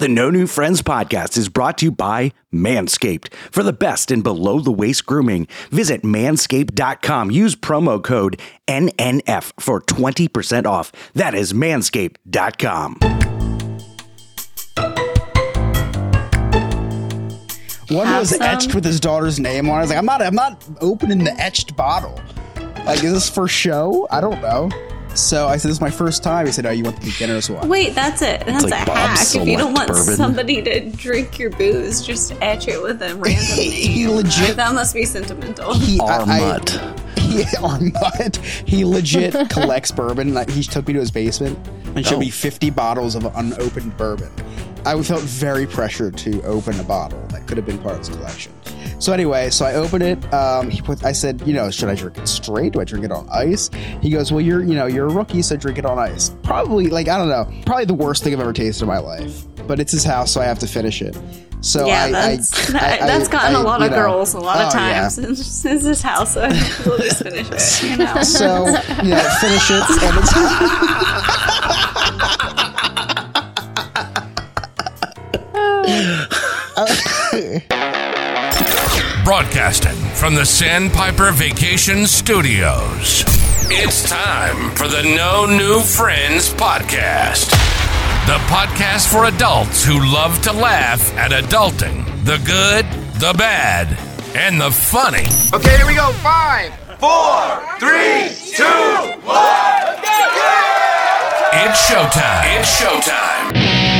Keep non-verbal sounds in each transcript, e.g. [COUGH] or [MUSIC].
The No New Friends podcast is brought to you by Manscaped. For the best in below the waist grooming, visit manscaped.com. Use promo code NNF for 20% off. That is manscaped.com. One Have was some? etched with his daughter's name on. it. I was like, I'm not, I'm not opening the etched bottle. Like, is this for show? I don't know. So I said, this is my first time. He said, oh, you want the beginner's one? Wait, that's it. That's like a Bob's hack. If you don't want bourbon. somebody to drink your booze, just etch it with a random [LAUGHS] He name. legit- That must be sentimental. He, I- I- Armut. he, [LAUGHS] Armut. He legit [LAUGHS] collects bourbon. Like, he took me to his basement and showed Oh. me 50 bottles of unopened bourbon. I felt very pressured to open a bottle that could have been part of his collection. So anyway, so I opened it. Um, he put. I said, you know, should I drink it straight? Do I drink it on ice? He goes, well, you're, you know, you're a rookie, so drink it on ice. Probably, like, I don't know, probably the worst thing I've ever tasted in my life. But it's his house, so I have to finish it. So yeah, I, that's [LAUGHS] I, that, I- that's gotten a lot of know. girls a lot of Oh, times. It's, [LAUGHS] it's his house, so we'll just finish it. You know. [LAUGHS] So yeah, finish it, and it's. Broadcasting from the Sandpiper Vacation Studios. It's time for the No New Friends podcast. The podcast for adults who love to laugh at adulting the good, the bad, and the funny. Okay, here we go. Five, four, three, two, one. It's showtime. It's showtime.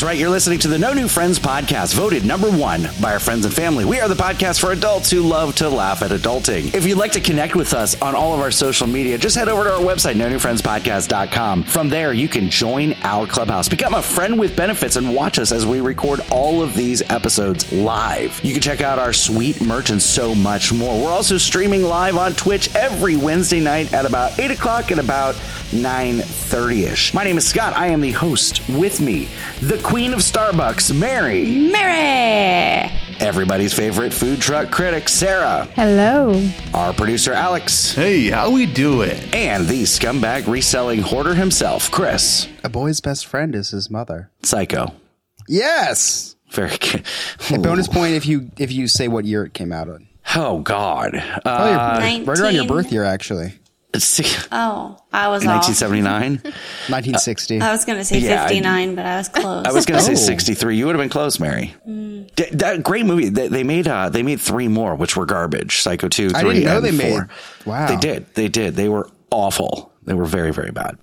That's right. You're listening to the No New Friends podcast, voted number one by our friends and family. We are the podcast for adults who love to laugh at adulting. If you'd like to connect with us on all of our social media, just head over to our website, no newfriendspodcast.com. From there, you can join our clubhouse, become a friend with benefits, and watch us as we record all of these episodes live. You can check out our sweet merch and so much more. We're also streaming live on Twitch every Wednesday night at about 8 o'clock and about 9.30ish. My name is Scott. I am the host. With me, the queen of Starbucks, Mary. Mary. Everybody's favorite food truck critic, Sarah. Hello. Our producer, Alex. Hey, how we doing? And the scumbag reselling hoarder himself, Chris. A boy's best friend is his mother. Psycho. Yes. Very good. A bonus point if you if you say what year it came out on. Oh, God. Uh, right around your birth year, actually. Si- [LAUGHS] Oh, I was 1979. 1960. [LAUGHS] I was going to say Yeah, I- 59, but I was close. I was going to say Oh. 63. You would have been close, Mary. D- that great movie. They, they made uh, they made three more, which were garbage. Psycho two, three, I didn't know and they made- four. wow. they did. They did. They were awful. They were very very bad.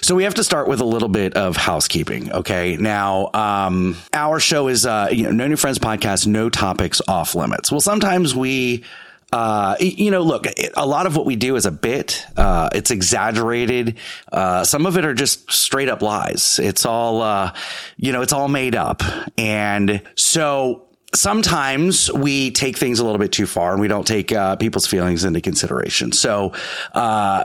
So we have to start with a little bit of housekeeping. Okay. Now, um, our show is, uh, you know, No New Friends podcast, no topics off limits. Well, sometimes we, uh, you know, look, a lot of what we do is a bit, uh, it's exaggerated. Uh, some of it are just straight up lies. It's all, uh, you know, it's all made up. And so, sometimes we take things a little bit too far and we don't take uh, people's feelings into consideration. So, uh,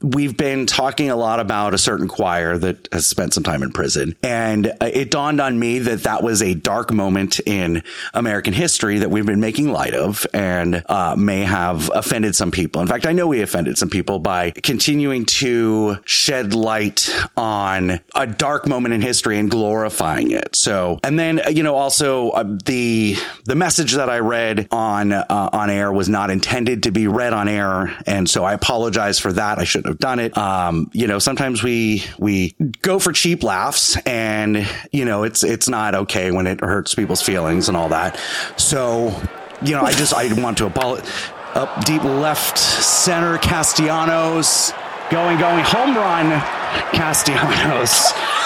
we've been talking a lot about a certain choir that has spent some time in prison. And uh, it dawned on me that that was a dark moment in American history that we've been making light of and uh, may have offended some people. In fact, I know we offended some people by continuing to shed light on a dark moment in history and glorifying it. So, and then, uh, you know, also uh, the, the message that I read on, uh, on air was not intended to be read on air. And so I apologize for that. I have done it. Um, you know, sometimes we, we go for cheap laughs and, you know, it's, it's not okay when it hurts people's feelings and all that. So, you know, I just, I want to apologize. Up deep left center, Castellanos going, going home run, Castellanos. [LAUGHS]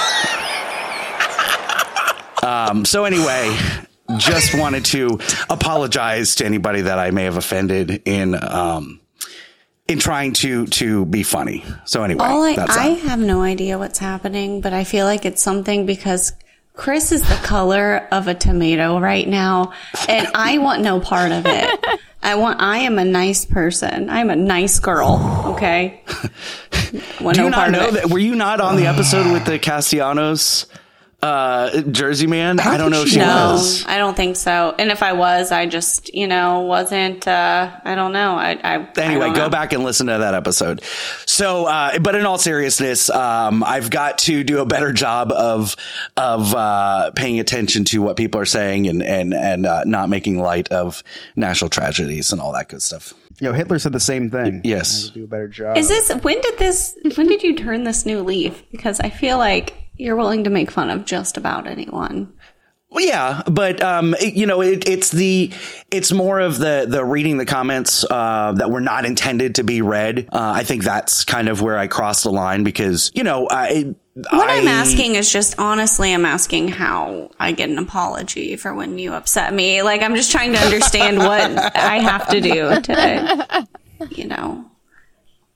Um, so anyway, just wanted to apologize to anybody that I may have offended in um, in trying to to be funny. So anyway, All I, I have no idea what's happening, but I feel like it's something because Chris is the color of a tomato right now, and I want no part of it. [LAUGHS] I want. I am a nice person. I'm a nice girl. Okay. [LAUGHS] Do no you not know that? Were you not on the episode with the Castellanos? Uh, Jersey man? I don't know if she No, was. I don't think so. And if I was, I just, you know, wasn't, uh, I don't know. I, I I Anyway, don't go know. back and listen to that episode. So, uh, but in all seriousness, um, I've got to do a better job of of uh, paying attention to what people are saying and and and uh, not making light of national tragedies and all that good stuff. You know, Hitler said the same thing. Yes. I would do a better job. Is this, when did this, when did you turn this new leaf? Because I feel like you're willing to make fun of just about anyone. Well, yeah, but um, it- you know, it, it's the it's more of the the reading the comments uh, that were not intended to be read. Uh, I think that's kind of where I crossed the line because you know, I What I, am asking is just honestly, I'm asking how I get an apology for when you upset me. Like, I'm just trying to understand what I have to do today. you know,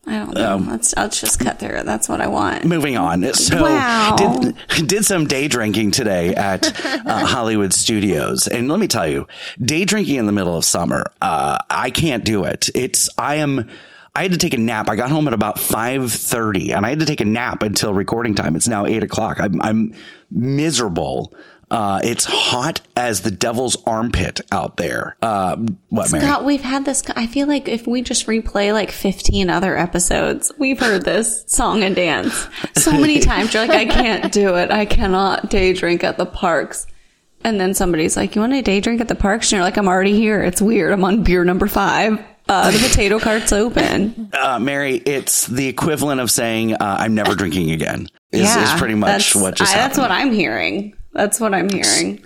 I don't know. let's, let's just cut through it. That's what I want. moving on. So Wow. did did some day drinking today at uh, [LAUGHS] Hollywood Studios, and let me tell you, day drinking in the middle of summer, uh, I can't do it. It's I am. I had to take a nap. I got home at about five thirty, and I had to take a nap until recording time. It's now eight o'clock. I'm, I'm miserable. Uh, it's hot as the devil's armpit out there. Uh, what, Mary? Scott, we've had this. I feel like if we just replay like 15 other episodes, we've heard this song and dance so many [LAUGHS] times. You're like, I can't do it. I cannot day drink at the parks. And then somebody's like, You want to day drink at the parks? And you're like, I'm already here. It's weird. I'm on beer number five. Uh, the potato cart's open. [LAUGHS] uh, Mary, it's the equivalent of saying uh, I'm never drinking again. Is, is pretty much what just I. That's what I'm hearing. That's what I'm hearing.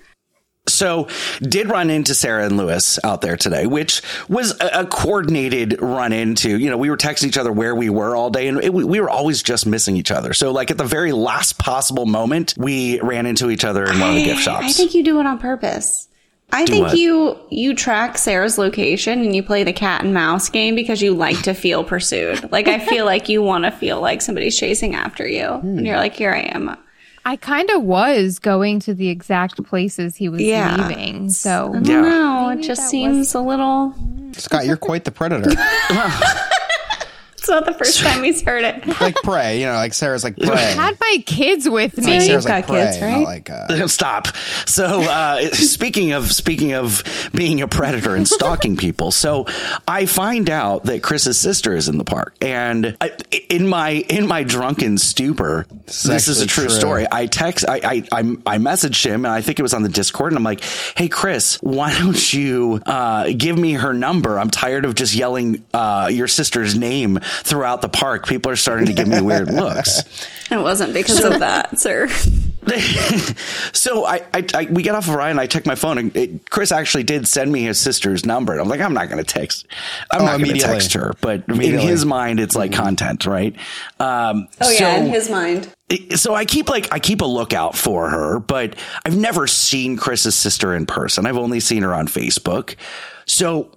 So, did run into Sarah and Lewis out there today, which was a, a coordinated run into. You know, we were texting each other where we were all day, and it, we we were always just missing each other. So, like at the very last possible moment, we ran into each other in one of the gift shops. I think you do it on purpose. I think what? you you track Sarah's location and you play the cat and mouse game because you like to feel pursued. Like I feel [LAUGHS] like you want to feel like somebody's chasing after you, and you're like, here I am. I kind of was going to the exact places he was Yeah. leaving. So I don't Yeah. know. It just that seems a little. Scott, you're quite the predator. [LAUGHS] [LAUGHS] It's not the first time he's heard it. [LAUGHS] like prey, you know, like Sarah's like prey. I had my kids with So me. you've Sarah's got like prey, kids, not right? like uh, [LAUGHS] Stop. So, uh, speaking of speaking of being a predator and stalking [LAUGHS] people, so I find out that Chris's sister is in the park, and I, in my in my drunken stupor, this is a true, true. story. I text, I, I I I messaged him, and I think it was on the Discord, and I'm like, "Hey, Chris, why don't you uh, give me her number? I'm tired of just yelling uh, your sister's name throughout the park. People are starting to give me weird [LAUGHS] looks." It wasn't because of that, sir. [LAUGHS] so I, I, I, we get off of Ryan. I check my phone, and it, Chris actually did send me his sister's number. I'm like, I'm not going to text. I'm Oh, not going to immediately. text her. But in his mind, it's like content, right? Um, Oh so, yeah, in his mind. so I keep like I keep a lookout for her, but I've never seen Chris's sister in person. I've only seen her on Facebook. So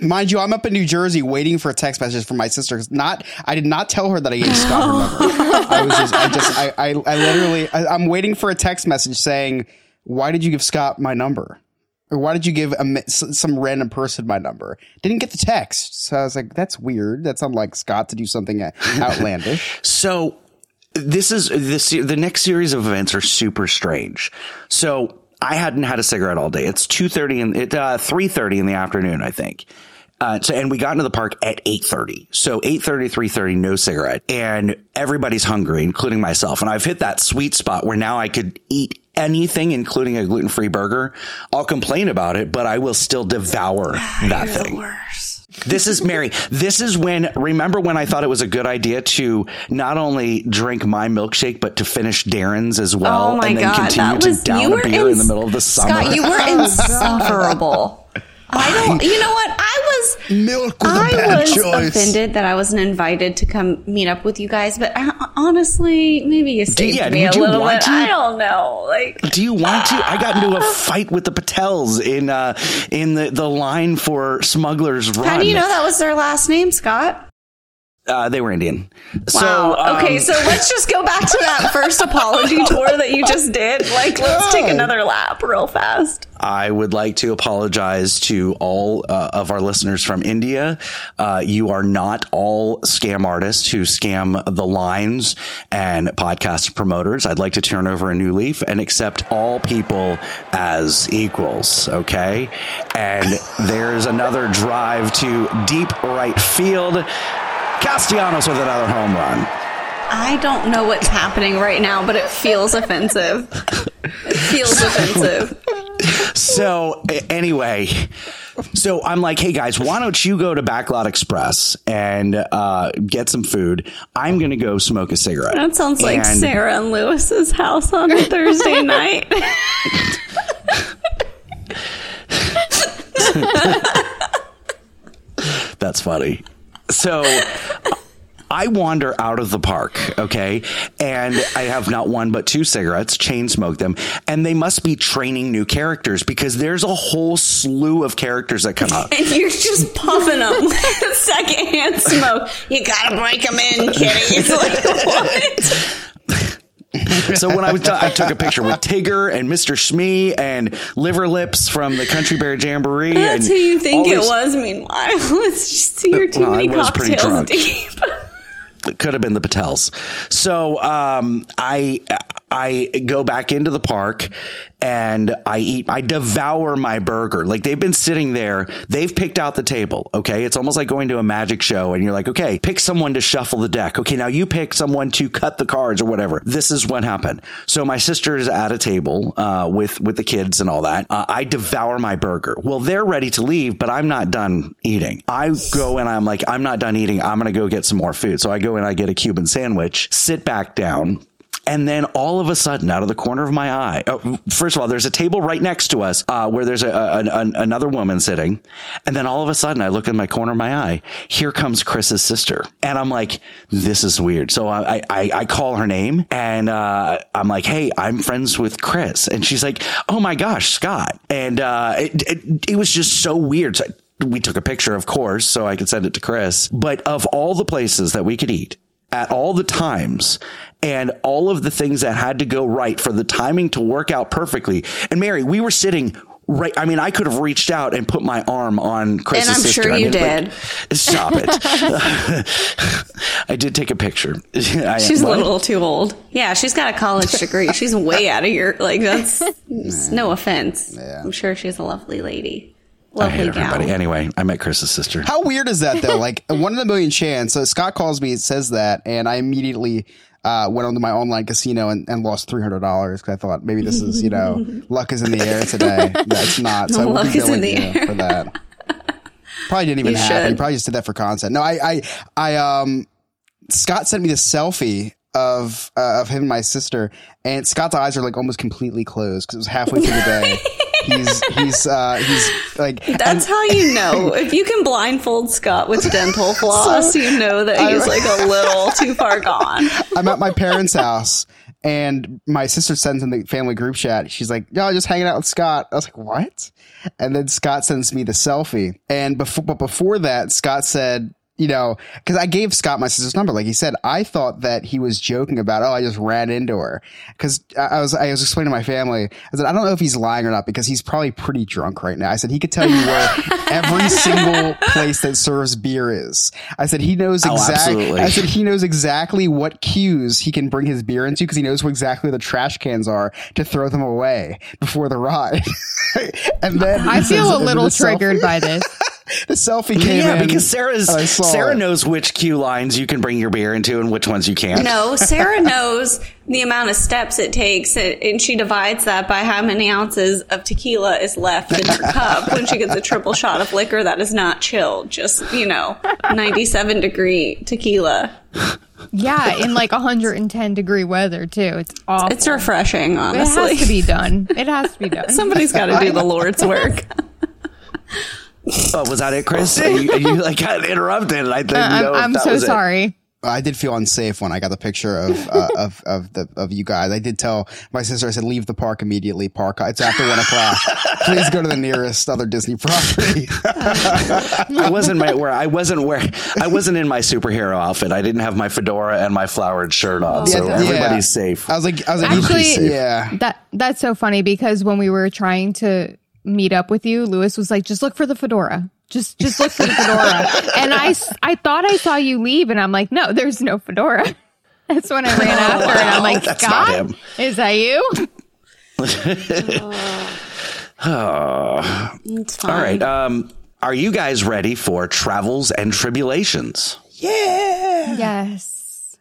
Mind you, I'm up in New Jersey waiting for a text message from my sister. Not, I did not tell her that I gave Scott her number. I was just, I just, I, I, I literally, I, I'm waiting for a text message saying, "Why did you give Scott my number?" Or why did you give a, some random person my number? Didn't get the text, so I was like, "That's weird. That's unlike Scott to do something outlandish." [LAUGHS] So this is this the next series of events are super strange. So I hadn't had a cigarette all day. It's two thirty and it uh, three thirty in the afternoon, I think. Uh, so and we got into the park at eight thirty. So 8.30, 3.30, no cigarette, and everybody's hungry, including myself. And I've hit that sweet spot where now I could eat anything, including a gluten free burger. I'll complain about it, but I will still devour [SIGHS] that thing. This is Mary. This is when remember when I thought it was a good idea to not only drink my milkshake but to finish Darren's as well, Oh my and then god, continue that to was down you a were beer in ins- the middle of the summer. Scott, you were [LAUGHS] insufferable. I don't. You know what? I was. Milk was a I bad was choice. offended that I wasn't invited to come meet up with you guys, but I, honestly, maybe you saved yeah, me a little want bit. to? I don't know. Like, Do you want to? I got into a [SIGHS] fight with the Patels in uh, in the, the line for Smuggler's Run. how do you know that was their last name, Scott? Uh, they were Indian. So, Wow. okay, um, so let's just go back to that first apology [LAUGHS] tour that you just did. Like, let's take another lap real fast. I would like to apologize to all uh, of our listeners from India. Uh, you are not all scam artists who scam the lines and podcast promoters. I'd like to turn over a new leaf and accept all people as equals. Okay. And there's another drive to deep right field. Castellanos with another home run. I don't know what's happening right now, but it feels offensive. It feels offensive. So anyway, so I'm like, hey guys, why don't you go to Backlot Express and uh, get some food? I'm gonna go smoke a cigarette. That sounds like And- Sarah and Lewis's house on a Thursday [LAUGHS] night. That's funny. So I wander out of the park, okay, and I have not one but two cigarettes, chain smoke them, and they must be training new characters because there's a whole slew of characters that come up. [LAUGHS] and you're just puffing them [LAUGHS] secondhand smoke. You gotta break them in, kiddies. [LAUGHS] Like, what? [LAUGHS] So when I was, I took a picture with Tigger and Mr. Smee and Liver Lips from the Country Bear Jamboree. That's and who you think it these- was, meanwhile. [LAUGHS] It's just you're too Well, I many cocktails drunk. deep. [LAUGHS] It could have been the Patels. So um, I I go back into the park and I eat. I devour my burger. Like they've been sitting there. They've picked out the table. Okay, it's almost like going to a magic show, and you're like, okay, pick someone to shuffle the deck. Okay, now you pick someone to cut the cards or whatever. This is what happened. So my sister is at a table uh, with with the kids and all that. Uh, I devour my burger. Well, they're ready to leave, but I'm not done eating. I go and I'm like, I'm not done eating. I'm gonna go get some more food. So I go and I get a Cuban sandwich, sit back down. And then all of a sudden, out of the corner of my eye, oh, first of all, there's a table right next to us uh, where there's a, a, an another woman sitting. And then all of a sudden, I look in my corner of my eye. Here comes Chris's sister, and I'm like, "This is weird." So I I, I call her name, and uh, I'm like, "Hey, I'm friends with Chris," and she's like, "Oh my gosh, Scott!" And uh, it, it it was just so weird. So we took a picture, of course, so I could send it to Chris. But of all the places that we could eat at all the times and all of the things that had to go right for the timing to work out perfectly. And Mary, we were sitting right. I mean, I could have reached out and put my arm on Chris's And I'm sister. sure I you mean, did. like, stop it. [LAUGHS] I did take a picture. [LAUGHS] I- She's what? a little too old. Yeah, she's got a college degree. She's way out of your like. That's [LAUGHS] no offense. I'm sure she's a lovely lady. I Lovely hate gal. everybody. Anyway, I met Chris's sister. How weird is that though? Like one in a million chance. So uh, Scott calls me, says that, and I immediately uh, went onto my online casino and, and lost three hundred dollars because I thought maybe this is you know [LAUGHS] luck is in the air today. That's not. So I Luck is in the air. for that. [LAUGHS] Probably didn't even You happen. should. He probably just did that for content. No, I, I, I, um, Scott sent me the selfie of uh, of him and my sister, and Scott's eyes are like almost completely closed because it was halfway through the day. [LAUGHS] he's he's uh, he's like That's how you know. [LAUGHS] If you can blindfold Scott with dental [LAUGHS] floss, you know that he's like a little too far gone. I'm at my parents' house and my sister sends in the family group chat. She's like, "Yo, just hanging out with Scott." I was like, "What?" And then Scott sends me the selfie. And before, but before that, Scott said, "You know, because I gave Scott my sister's number. Like he said, I thought that he was joking about, oh, I just ran into her. Because I was, I was explaining to my family. I said, I don't know if he's lying or not because he's probably pretty drunk right now. I said he could tell you where [LAUGHS] every single place that serves beer is. I said he knows Oh, exactly. absolutely. I said he knows exactly what queues he can bring his beer into because he knows where exactly the trash cans are to throw them away before the ride. [LAUGHS] and then I feel says- a little the selfie- triggered by this. [LAUGHS] the selfie came Yeah, in. because Sarah's and I saw Sarah it. knows which queue lines you can bring your beer into and which ones you can't. No, [LAUGHS] Sarah knows the amount of steps it takes, and she divides that by how many ounces of tequila is left in her [LAUGHS] cup when she gets a triple shot of liquor that is not chilled. Just, you know, 97 degree tequila. Yeah, in like 110 degree weather too. It's awful. It's refreshing, honestly. it has to be done. It has to be done. [LAUGHS] Somebody's got to do the Lord's work. Oh, was that it, Chris? you, you like got interrupted. and I didn't Uh, I'm, know I'm that so was it. sorry. I did feel unsafe when I got the picture of uh, of of the of you guys. I did tell my sister. I said, "Leave the park immediately. Park. It's after one o'clock. Please go to the nearest other Disney property." [LAUGHS] I wasn't my, where I wasn't where I wasn't in my superhero outfit. I didn't have my fedora and my flowered shirt on, so Yeah, yeah. everybody's safe. I was like, I was like, Actually- yeah. That that's so funny because when we were trying to meet up with you, Lewis was like, "Just look for the fedora. Just just look for the fedora." [LAUGHS] and I, I thought I saw you leave, and I'm like, "No, there's no fedora." [LAUGHS] That's when I ran after, and I'm like, That's not him." is that you?" [LAUGHS] It's fine. All right. Um, are you guys ready for travels and tribulations? Yeah. Yes.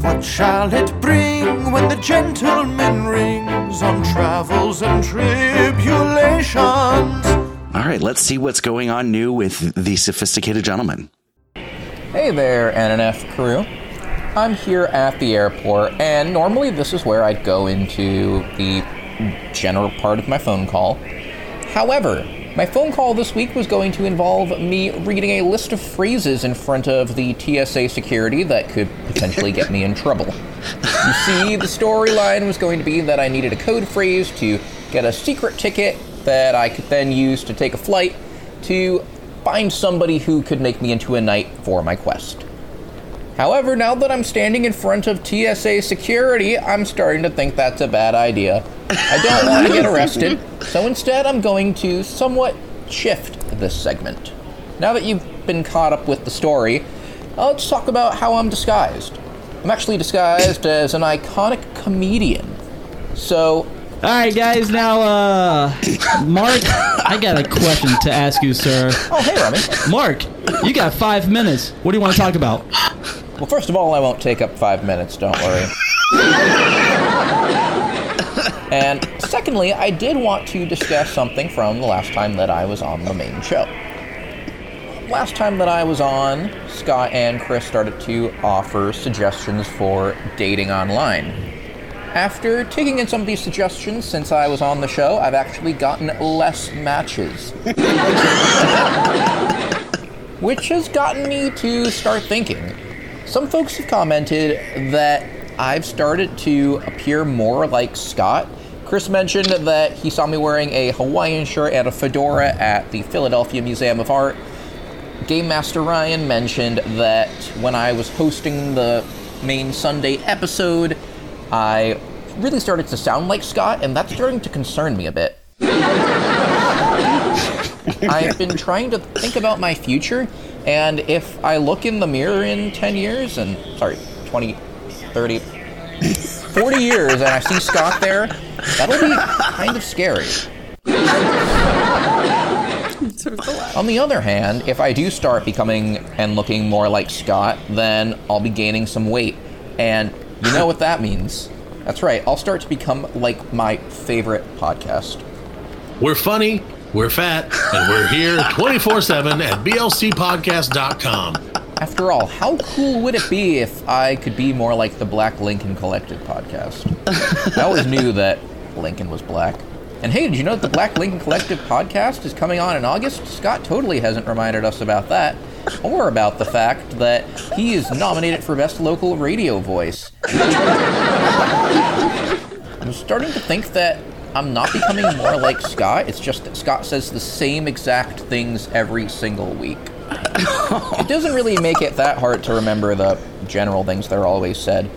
What shall it bring when the gentleman rings on travels and tribulations? All right. Let's see what's going on new with the sophisticated gentleman. Hey there, NNF crew. I'm here at the airport, and normally this is where I'd go into the general part of my phone call. However, my phone call this week was going to involve me reading a list of phrases in front of the TSA security that could potentially get me in trouble. You see, the storyline was going to be that I needed a code phrase to get a secret ticket that I could then use to take a flight to find somebody who could make me into a knight for my quest. However, now that I'm standing in front of TSA security, I'm starting to think that's a bad idea. I don't want to get arrested, so instead I'm going to somewhat shift this segment. Now that you've been caught up with the story, uh, let's talk about how I'm disguised. I'm actually disguised as an iconic comedian. So, All right, guys. Now, uh, Mark, I got a question to ask you, sir. oh hey Remy. Mark, you got five minutes. What do you want to talk about? Well, first of all, I won't take up five minutes, don't worry. and secondly, I did want to discuss something from the last time that I was on the main show. Last time that I was on, Scott and Chris started to offer suggestions for dating online. After taking in some of these suggestions since I was on the show, I've actually gotten less matches. [LAUGHS] Which has gotten me to start thinking. Some folks have commented that I've started to appear more like Scott. Chris mentioned that he saw me wearing a Hawaiian shirt and a fedora at the Philadelphia Museum of Art. Game Master Ryan mentioned that when I was hosting the main Sunday episode, I really started to sound like Scott, and that's starting to concern me a bit. [LAUGHS] I've been trying to think about my future, and if I look in the mirror in 10 years, and sorry, 20, 30, 40 years, and I see Scott there, that'll be kind of scary. On the other hand, if I do start becoming and looking more like Scott, then I'll be gaining some weight. And you know what that means. That's right, I'll start to become like my favorite podcast. We're funny, we're fat, and we're here 24 7 at blcpodcast.com. After all, how cool would it be if I could be more like the Black Lincoln Collective podcast? I always knew that Lincoln was black. And hey, did you know that the Black Lincoln Collective podcast is coming on in August? Scott totally hasn't reminded us about that. Or about the fact that he is nominated for Best Local Radio Voice. I'm starting to think that I'm not becoming more like Scott. It's just that Scott says the same exact things every single week. It doesn't really make it that hard to remember the general things that are always said.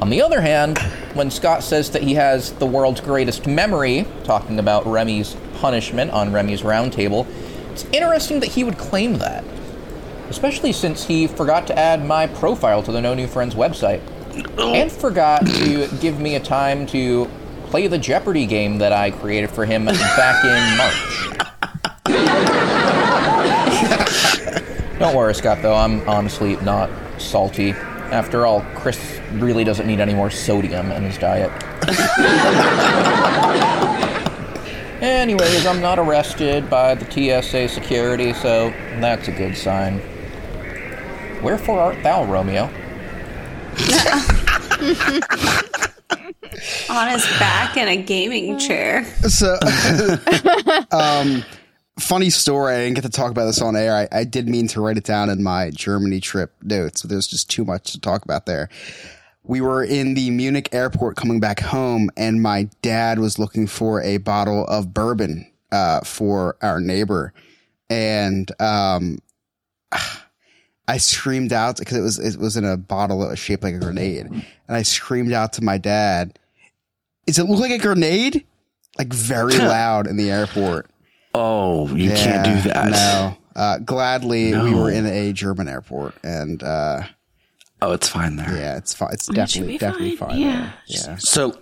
On the other hand, when Scott says that he has the world's greatest memory, talking about Remy's punishment on Remy's roundtable, it's interesting that he would claim that. Especially since he forgot to add my profile to the No New Friends website. And forgot to give me a time to play the Jeopardy game that I created for him back in [LAUGHS] March. Don't worry, Scott, though. I'm honestly not salty. After all, Chris really doesn't need any more sodium in his diet. Anyways, I'm not arrested by the TSA security, so that's a good sign. Wherefore art thou, Romeo? [LAUGHS] On his back in a gaming chair. So, [LAUGHS] um, funny story. I didn't get to talk about this on air. I, I did mean to write it down in my Germany trip notes, but there's just too much to talk about there. We were in the Munich airport coming back home, and my dad was looking for a bottle of bourbon uh, for our neighbor, and um, [SIGHS] I screamed out because it was it was in a bottle that was shaped like a grenade, and I screamed out to my dad, "Does it look like a grenade?" Like very loud in the airport. Oh, you can't do that. No. Uh, gladly, we were in a German airport, and uh, Oh, it's fine there. yeah, it's fine. It's definitely be definitely fine. fine. Yeah. there. yeah. So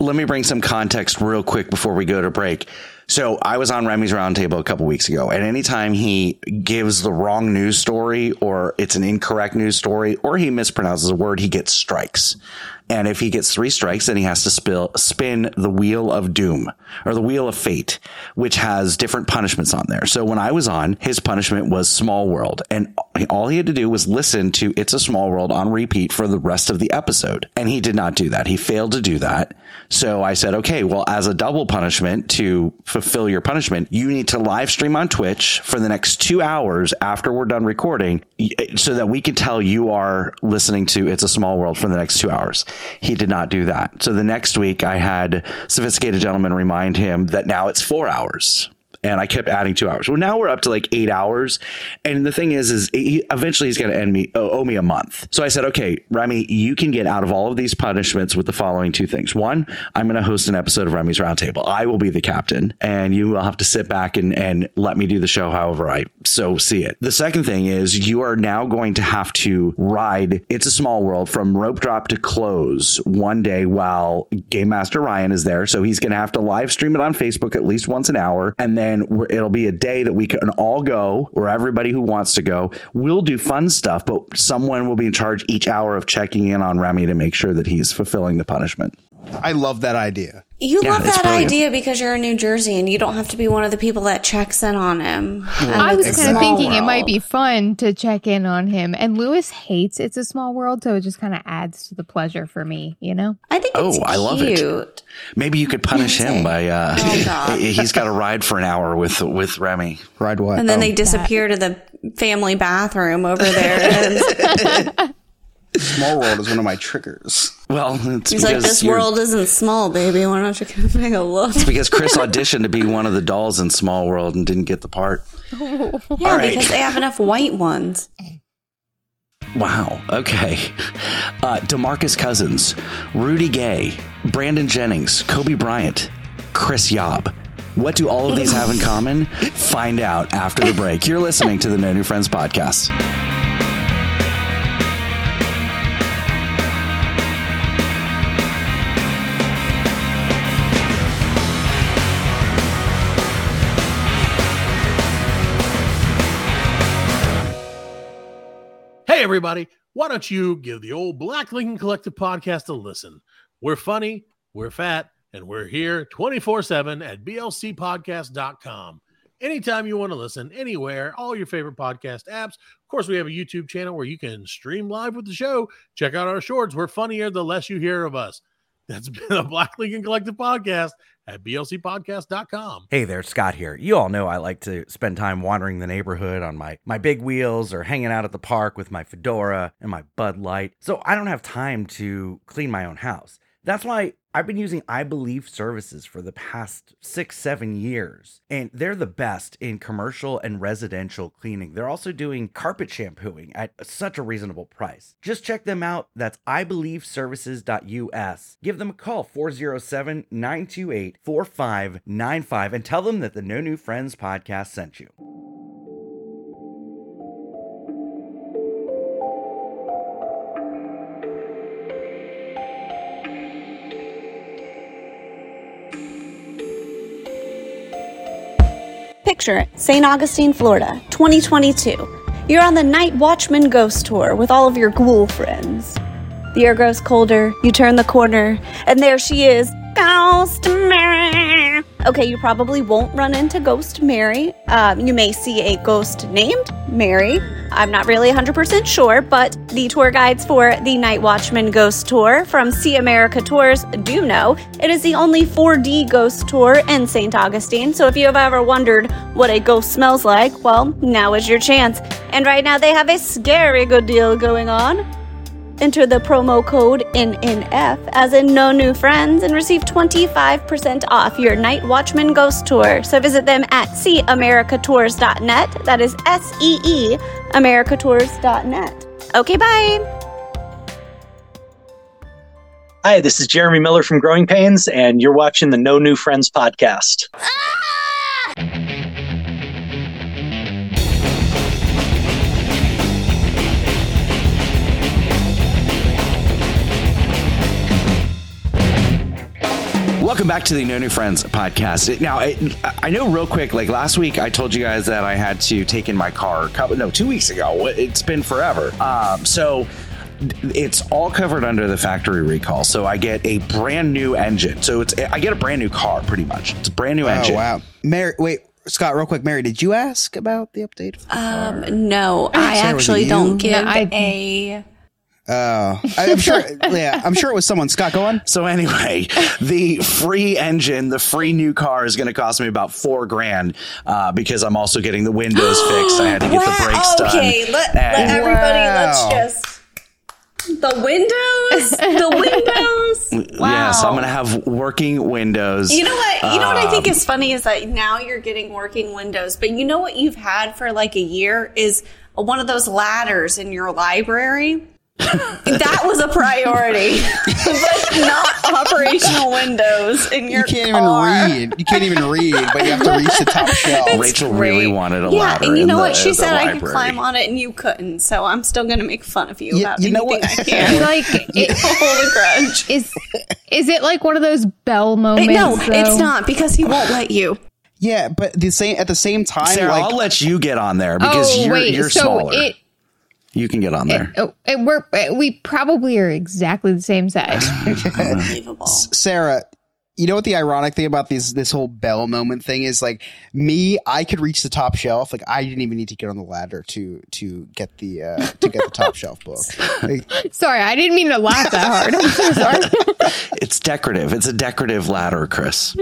let me bring some context real quick before we go to break. So I was on Remy's roundtable a couple weeks ago, and anytime he gives the wrong news story or it's an incorrect news story or he mispronounces a word, he gets strikes. And if he gets three strikes, then he has to spill, spin the wheel of doom or the wheel of fate, which has different punishments on there. So when I was on, his punishment was Small World, and all he had to do was listen to It's a Small World on repeat for the rest of the episode. And he did not do that. He failed to do that. So I said, okay, well, as a double punishment to fulfill your punishment, you need to live stream on Twitch for the next two hours after we're done recording so that we can tell you are listening to It's a Small World for the next two hours. He did not do that. So the next week I had sophisticated gentlemen remind him that now it's four hours. And I kept adding two hours. Well, now we're up to like eight hours. And the thing is, is he, eventually he's going to end me, owe, me a month. So I said, okay, Remy, you can get out of all of these punishments with the following two things. One, I'm going to host an episode of Remy's Roundtable. I will be the captain and you will have to sit back and, and let me do the show however I so see it. The second thing is you are now going to have to ride It's a Small World from rope drop to close one day while Game Master Ryan is there. So he's going to have to live stream it on Facebook at least once an hour. And then we're, it'll be a day that we can all go or everybody who wants to go. We'll do fun stuff, but someone will be in charge each hour of checking in on Remy to make sure that he's fulfilling the punishment. I love that idea. You Yeah, love that brilliant. idea because you're in New Jersey and you don't have to be one of the people that checks in on him. And I was it's kind of small thinking it might be fun to check in on him. And Lewis hates It's a Small World, so it just kind of adds to the pleasure for me, you know? I think it's Oh, I love it. Maybe you could punish him by uh, Oh, [LAUGHS] he's got to ride for an hour with with Remy. Ride what? And then Oh, they disappear to the family bathroom over there. [LAUGHS] [LAUGHS] And Small World is one of my triggers. Well, it's he's like, because "This world isn't small, baby. Why don't you come [LAUGHS] take a look?" It's because Chris auditioned to be one of the dolls in Small World and didn't get the part. [LAUGHS] Yeah, All right. because they have enough white ones. Wow. Okay. Uh, Demarcus Cousins, Rudy Gay, Brandon Jennings, Kobe Bryant, Chris Yob. What do all of these have in common? [LAUGHS] Find out after the break. You're listening to the No New Friends podcast. Hey, everybody. Why don't you give the old Black Lincoln Collective podcast a listen? We're funny, we're fat, and we're here 24 7 at blcpodcast.com. Anytime you want to listen, anywhere, all your favorite podcast apps. Of course, we have a YouTube channel where you can stream live with the show. Check out our shorts. We're funnier the less you hear of us. That's [LAUGHS] been a Black Lincoln Collective podcast at blcpodcast.com. Hey there, Scott here. You all know I like to spend time wandering the neighborhood on my, my big wheels or hanging out at the park with my fedora and my Bud Light. So I don't have time to clean my own house. That's why I've been using I Believe services for the past six, seven years. And they're the best in commercial and residential cleaning. They're also doing carpet shampooing at such a reasonable price. Just check them out. That's ibelieveservices.us. Give them a call, 407 928 4595, and tell them that the No New Friends podcast sent you. Picture St. Augustine, Florida, 2022. You're on the Night Watchman Ghost Tour with all of your ghoul friends. The air grows colder, you turn the corner, and there she is, Ghost Mary. Okay, you probably won't run into Ghost Mary. Um, you may see a ghost named Mary. I'm not really 100% sure, but the tour guides for the Night Watchman Ghost Tour from See America Tours do know it is the only 4D ghost tour in St. Augustine. So if you have ever wondered what a ghost smells like, well, now is your chance. And right now they have a scary good deal going on. Enter the promo code NNF as in no new friends and receive 25% off your Night Watchman Ghost Tour. So visit them at seeamericatours.net. That is S E E americatours.net. Okay, bye. Hi, this is Jeremy Miller from Growing Pains, and you're watching the No New Friends podcast. Ah! Welcome back to the No New Friends podcast. Now, I, I know real quick, like last week, I told you guys that I had to take in my car. a Couple, no, two weeks ago. It's been forever. Um, so it's all covered under the factory recall. So I get a brand new engine. So it's I get a brand new car, pretty much. It's a brand new engine. Oh wow, Mary. Wait, Scott, real quick, Mary, did you ask about the update? for the? Um, no, I Sarah, actually don't give No, I- a. Oh, I- I'm sure. [LAUGHS] Yeah, I'm sure it was someone. Scott, go on. So anyway, the free engine, the free new car is going to cost me about four grand uh, because I'm also getting the windows [GASPS] fixed. I had to get the brakes done. Okay, let, let And- everybody, let's just. The windows, the [LAUGHS] windows. Wow. Yes, I'm going to have working windows. You know what? You know what I think Um, is funny is that now you're getting working windows, but you know what you've had for like a year is one of those ladders in your library. That was a priority, but not operational windows in your You can't even read. You can't even read, but you have to reach the top [LAUGHS] shelf. Rachel really wanted a Yeah, ladder. and you know the- what? She the said I could climb on it and you couldn't, so I'm still going to make fun of you You- about you know anything what? I can. [LAUGHS] like [LAUGHS] it, hold a grudge. is is it like one of those Belle moments? no, though? it's not because he won't let you. Yeah, but the same at the same time, Sarah, like I'll let you get on there because oh you're, wait, you're so smaller. it. You can get on there. Oh, it, we're we probably are exactly the same size. [LAUGHS] Unbelievable. Sarah, you know what the ironic thing about this this whole Belle moment thing is? Like me, I could reach the top shelf. Like I didn't even need to get on the ladder to to get the uh, to get the top shelf book. [LAUGHS] Like, sorry, I didn't mean to laugh that hard. I'm so sorry. [LAUGHS] It's decorative. It's a decorative ladder, Chris.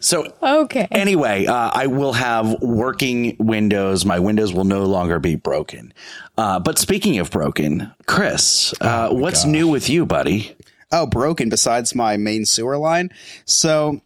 So okay. anyway, uh, I will have working windows. My windows will no longer be broken. Uh, but speaking of broken, Chris, uh, what's new with you, buddy? oh, broken. Besides my main sewer line, so.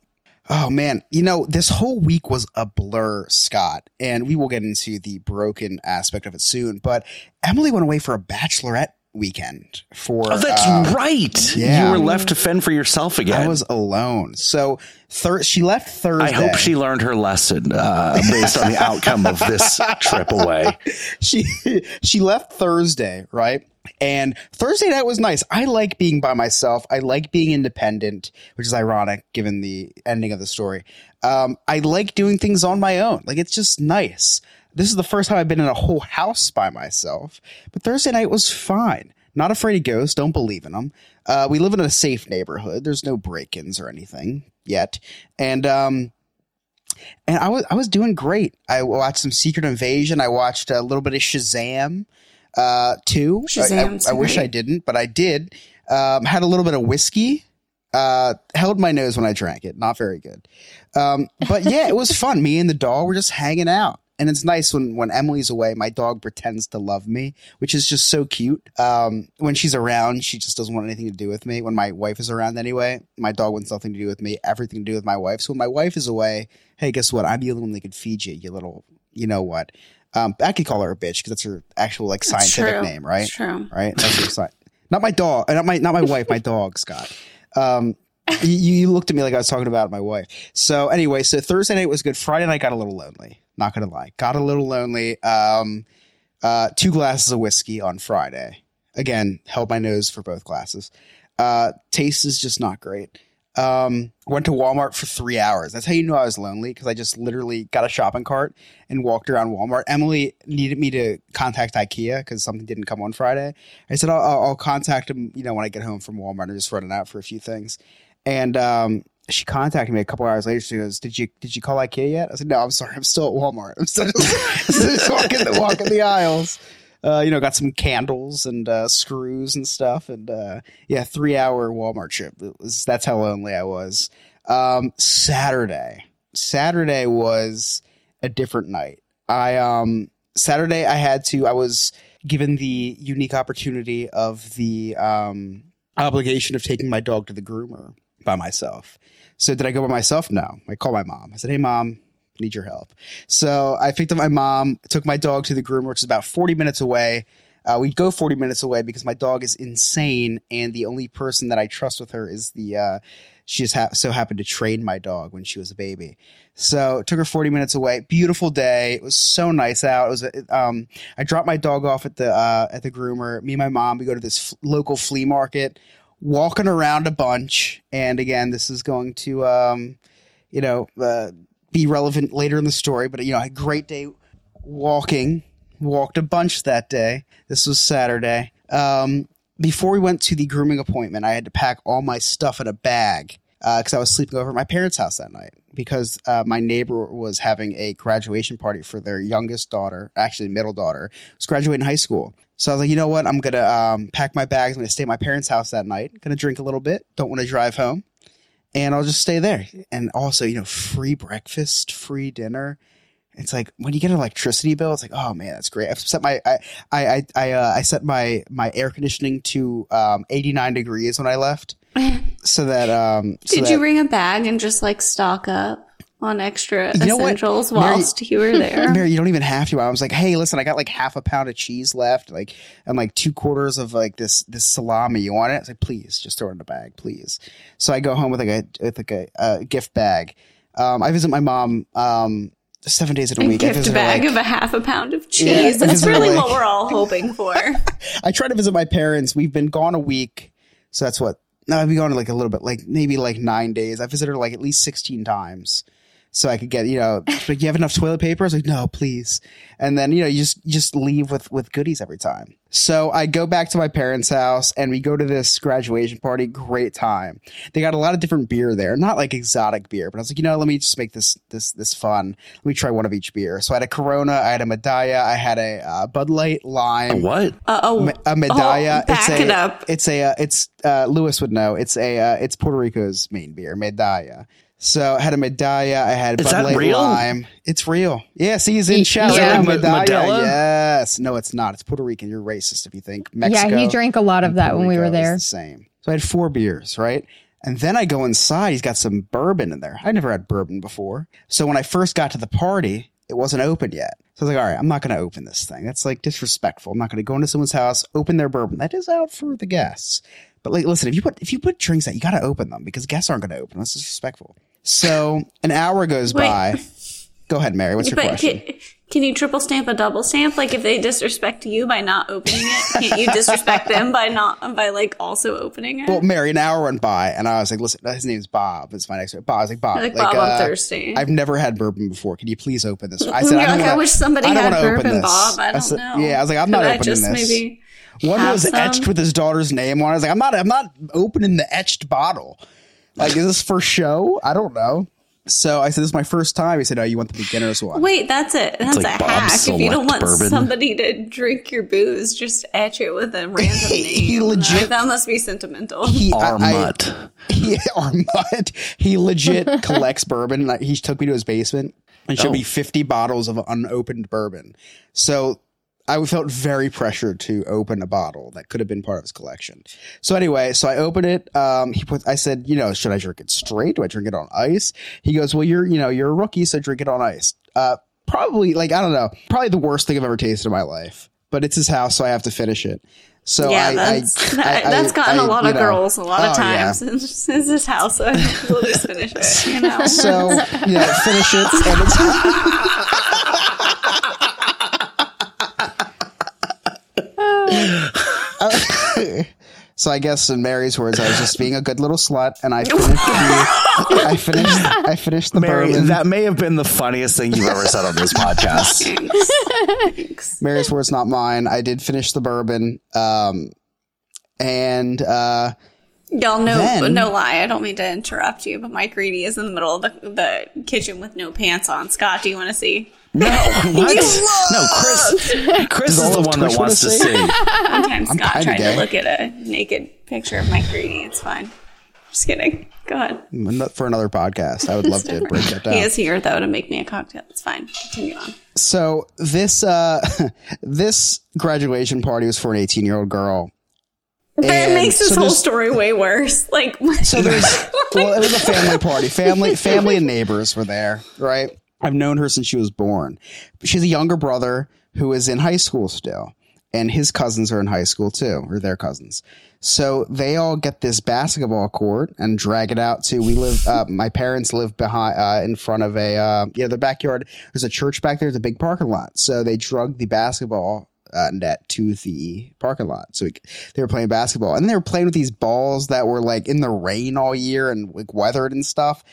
Oh man, you know, this whole week was a blur, Scott, and we will get into the broken aspect of it soon. But Emily went away for a bachelorette weekend for Oh, that's uh, right. yeah. You were left to fend for yourself again. I was alone. So thir- she left Thursday. I hope she learned her lesson uh, based on the outcome of this [LAUGHS] trip away. she she left Thursday, right? And Thursday night was nice. I like being by myself. I like being independent, which is ironic given the ending of the story. Um, I like doing things on my own. Like it's just nice. This is the first time I've been in a whole house by myself. But Thursday night was fine. Not afraid of ghosts. Don't believe in them. Uh, we live in a safe neighborhood. There's no break-ins or anything yet. And um, and I was I was doing great. I watched some Secret Invasion. I watched a little bit of Shazam, uh, too. I- Shazam's I, I wish. I didn't, but I did. Um, had a little bit of whiskey. Uh, held my nose when I drank it. Not very good. Um, but yeah, it was fun. Me and the dog were just hanging out. And it's nice when, when Emily's away, my dog pretends to love me, which is just so cute. Um, when she's around, she just doesn't want anything to do with me. When my wife is around anyway, my dog wants nothing to do with me, everything to do with my wife. So when my wife is away, hey, guess what? I'm the only one that could feed you, you little, you know what? Um, I could call her a bitch because that's her actual like That's scientific name, right? It's true. Right? That's her sci- Not my dog, uh, not my not my wife, my dog, Scott. Um, you, you looked at me like I was talking about my wife. So anyway, so Thursday night was good. Friday night got a little lonely. Not gonna lie, got a little lonely. Um, uh, two glasses of whiskey on Friday. Again, held my nose for both glasses. Uh, taste is just not great. Um, went to Walmart for three hours. That's how you know I was lonely because I just literally got a shopping cart and walked around Walmart. Emily needed me to contact IKEA because something didn't come on Friday. I said I'll, I'll, contact them, you know, when I get home from Walmart. I'm just running out for a few things. And um, she contacted me a couple hours later. She goes, "Did you did you call IKEA yet?" I said, "No, I'm sorry. I'm still at Walmart. [LAUGHS] I'm still [LAUGHS] just, walking the walking the aisles." Uh, you know, got some candles and uh, screws and stuff, and uh, yeah, three hour Walmart trip. Was, that's how lonely I was. Um, Saturday, Saturday was a different night. I um Saturday I had to. I was given the unique opportunity of the um obligation of taking my dog to the groomer by myself. So did I go by myself? No. I called my mom. I said, "Hey, mom." Need your help. So I picked up my mom, took my dog to the groomer, which is about 40 minutes away. Uh, we'd go 40 minutes away because my dog is insane, and the only person that I trust with her is the. Uh, she just ha- so happened to train my dog when she was a baby. So took her 40 minutes away. Beautiful day. It was so nice out. It was. Um, I dropped my dog off at the uh, at the groomer. Me and my mom. We go to this f- local flea market, walking around a bunch. And again, this is going to, um, you know, uh, be relevant later in the story. But you know, I had a great day walking. Walked a bunch that day. This was Saturday. Um, before we went to the grooming appointment, I had to pack all my stuff in a bag because I was sleeping over at my parents' house that night because uh, my neighbor was having a graduation party for their youngest daughter, actually middle daughter, was graduating high school. So I was like, you know what? I'm gonna um, pack my bags. I'm gonna stay at my parents' house that night. Gonna drink a little bit. Don't want to drive home, and I'll just stay there. And also, you know, free breakfast, free dinner. It's like when you get an electricity bill, it's like, oh man, that's great. I've set my I I I I, uh, I set my my air conditioning to um, 89 degrees when I left, [LAUGHS] so that um. so Did that- you bring a bag and just like stock up on extra You know what? essentials Mary- whilst you were [LAUGHS] there? Mary, you don't even have to. I was like, hey, listen, I got like half a pound of cheese left, like and like two quarters of like this this salami. You want it? I was like, please, just throw it in a bag, please. So I go home with like a with like a, a gift bag. Um, I visit my mom um seven days in a a week. I gift bag like- of a half a pound of cheese. I That's really like- what we're all hoping for. [LAUGHS] I try to visit my parents. We've been gone a week, so that's what. No, I've been gone like a little bit, like maybe like nine days. I visited her like at least sixteen times, so I could get you know. she's Like, you have enough toilet paper? I was like, no, please. And then you know, you just you just leave with with goodies every time. So I go back to my parents' house and we go to this graduation party. Great time. They got a lot of different beer there, not like exotic beer, but I was like, you know, let me just make this this this fun. Let me try one of each beer. So I had a Corona, I had a Medalla, I had a uh, Bud Light Lime. what? Uh, oh, a medalla. oh, back it's a, it up. It's a. Uh, it's uh, Lewis would know. It's a. Uh, it's Puerto Rico's main beer, medalla. So I had a medalla. I had Is Bud that Light real? Lime. It's real. Yeah, see, he's in Y- shout. yeah. out Is that like medalla. Modelo? Yes. No, it's not. It's Puerto Rican. You're racist if you think Mexico. yeah, he drank a lot of and that Puerto when we Rico were is there. The same. So I had four beers, right? And then I go inside. He's got some bourbon in there. I never had bourbon before. So when I first got to the party, it wasn't open yet. So I was like, all right, I'm not going to open this thing. That's like disrespectful. I'm not going to go into someone's house, open their bourbon. That is out for the guests. But like, listen, if you put if you put drinks out, you got to open them because guests aren't going to open. them. That's disrespectful. So an hour goes Wait. by. Go ahead, Mary. What's your but question? can, can you triple stamp a double stamp? Like if they disrespect you by not opening it, can't you disrespect them by not by like also opening it? Well, Mary, an hour went by, and I was like, "Listen, his name's Bob. It's my next Bob." I was like, "Bob, You're like, "Bob, I'm uh, thirsty." I've never had bourbon before. Can you please open this?" I [LAUGHS] said, "I, like, don't "I wanna- wish somebody I had wanna open bourbon, this." Bob. I don't said- know. Yeah, I was like, "I'm Could not I opening just this." maybe One was some? etched with his daughter's name on. it. I was like, "I'm not. I'm not opening the etched bottle. Like, is this for show? I don't know." So I said, "This is my first time." He said, "Oh, you want the beginner's one?" Wait, that's it. That's like a Bob's hack. If you don't want bourbon. somebody to drink your booze, just etch it with a [LAUGHS] random name. He legit- That must be sentimental. He, I- I- he, [LAUGHS] Armut. He legit [LAUGHS] collects bourbon. Like, He took me to his basement and showed Oh. me 50 bottles of unopened bourbon. So I felt very pressured to open a bottle that could have been part of his collection. So anyway, so I opened it. Um, he put, I said, you know, should I drink it straight? Do I drink it on ice? He goes, well, you're, you know, you're a rookie, so drink it on ice. Uh, probably like, I don't know, probably the worst thing I've ever tasted in my life, but it's his house, so I have to finish it. So yeah, I, that's I, that, I- that's gotten a lot of know. girls a lot of Oh, yeah. times. It's, [LAUGHS] it's his house, so [LAUGHS] we'll just finish it. You know. So yeah, finish it. [LAUGHS] And [LAUGHS] so I guess in Mary's words, I was just being a good little slut, and I finished. The, [LAUGHS] I finished. I finished the Mary, bourbon. that may have been the funniest thing you've ever said on this podcast. Thanks. [LAUGHS] Mary's words, not mine. I did finish the bourbon, um, and uh, Y'all know, Then- no lie. I don't mean to interrupt you, but Mike Reedy is in the middle of the, the kitchen with no pants on. Scott, do you want to see? No, [LAUGHS] what? no, Chris. Chris is the all of one that wants to wanna see. One time I'm Scott kinda tried gay. to look at a naked picture of Mike Reedy. It's fine. Just kidding. Go ahead. Not For another podcast, I would love to break that [LAUGHS] down. He is here though to make me a cocktail. It's fine. Continue on. So this uh [LAUGHS] this graduation party was for an 18 year old girl. That And makes this so whole story way worse. Like, So there's well, it was a family party. Family, family, and neighbors were there. Right. I've known her since she was born. She has a younger brother who is in high school still, and his cousins are in high school too, or their cousins. So they all get this basketball court and drag it out to. We live. Uh, my parents live behind, uh, in front of a, uh, yeah, the backyard. There's a church back there. There's a big parking lot. So they drug the basketball uh, net to the parking lot. So we, they were playing basketball, and they were playing with these balls that were like in the rain all year and like weathered and stuff.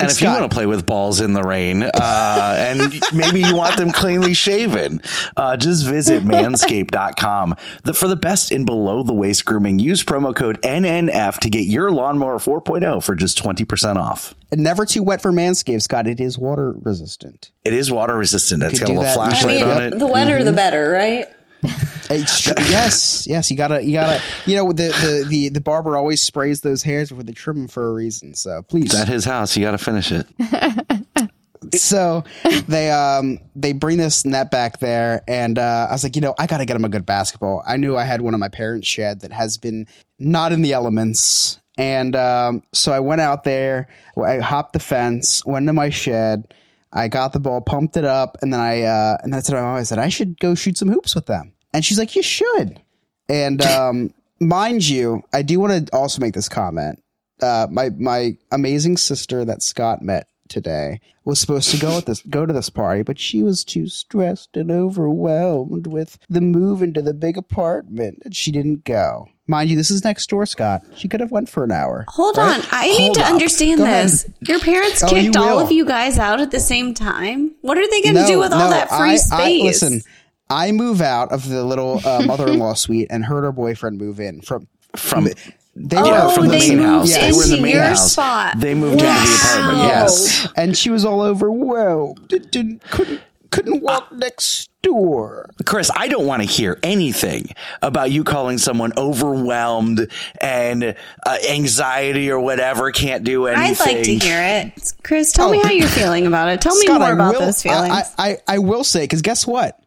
And if you want to play with balls in the rain, uh, and maybe you want them cleanly shaven, uh, just visit manscaped.com. The, for the best in below the waist grooming, use promo code NNF to get your lawnmower 4.0 for just 20% off. and never too wet for Manscaped, Scott. It is water resistant. It is water resistant. It's could got a little that. flashlight I mean, on it. the wetter the better, right? It's yes, yes. You gotta, you gotta. You know, the the the the barber always sprays those hairs before they trim them for a reason. So please, It's at his house. You got to finish it. [LAUGHS] so they um they bring this net back there and uh, i was like you know i gotta get him a good basketball i knew i had one of my parents shed that has been not in the elements and um, so i went out there i hopped the fence went to my shed i got the ball pumped it up and then i uh, and that's what i always said i should go shoot some hoops with them. And she's like you should. And [LAUGHS] um, mind you i do want to also make this comment. Uh, my my amazing sister that Scott met today was supposed to go at this go to this party, but she was too stressed and overwhelmed with the move into the big apartment, and she didn't go. Mind you, this is next door, Scott. She could have went for an hour. Hold right? on. I need to up. understand Go ahead. this. Your parents Oh, kicked you all will. of you guys out at the same time? What are they going to do with all that free I, space? I, listen, I move out of the little uh, mother-in-law suite and heard her boyfriend move in from From they Oh, yeah, from the they main moved house. They were in the main your house. spot. They moved into the apartment. Yes. and she was all overwhelmed. Did, did, couldn't couldn't walk next door. Chris, I don't want to hear anything about you calling someone overwhelmed and uh, anxiety or whatever can't do anything. I'd like to hear it. Chris, tell me Oh. how you're feeling about it. Tell me more I about will- those feelings. I, I, I, I will say, because guess what?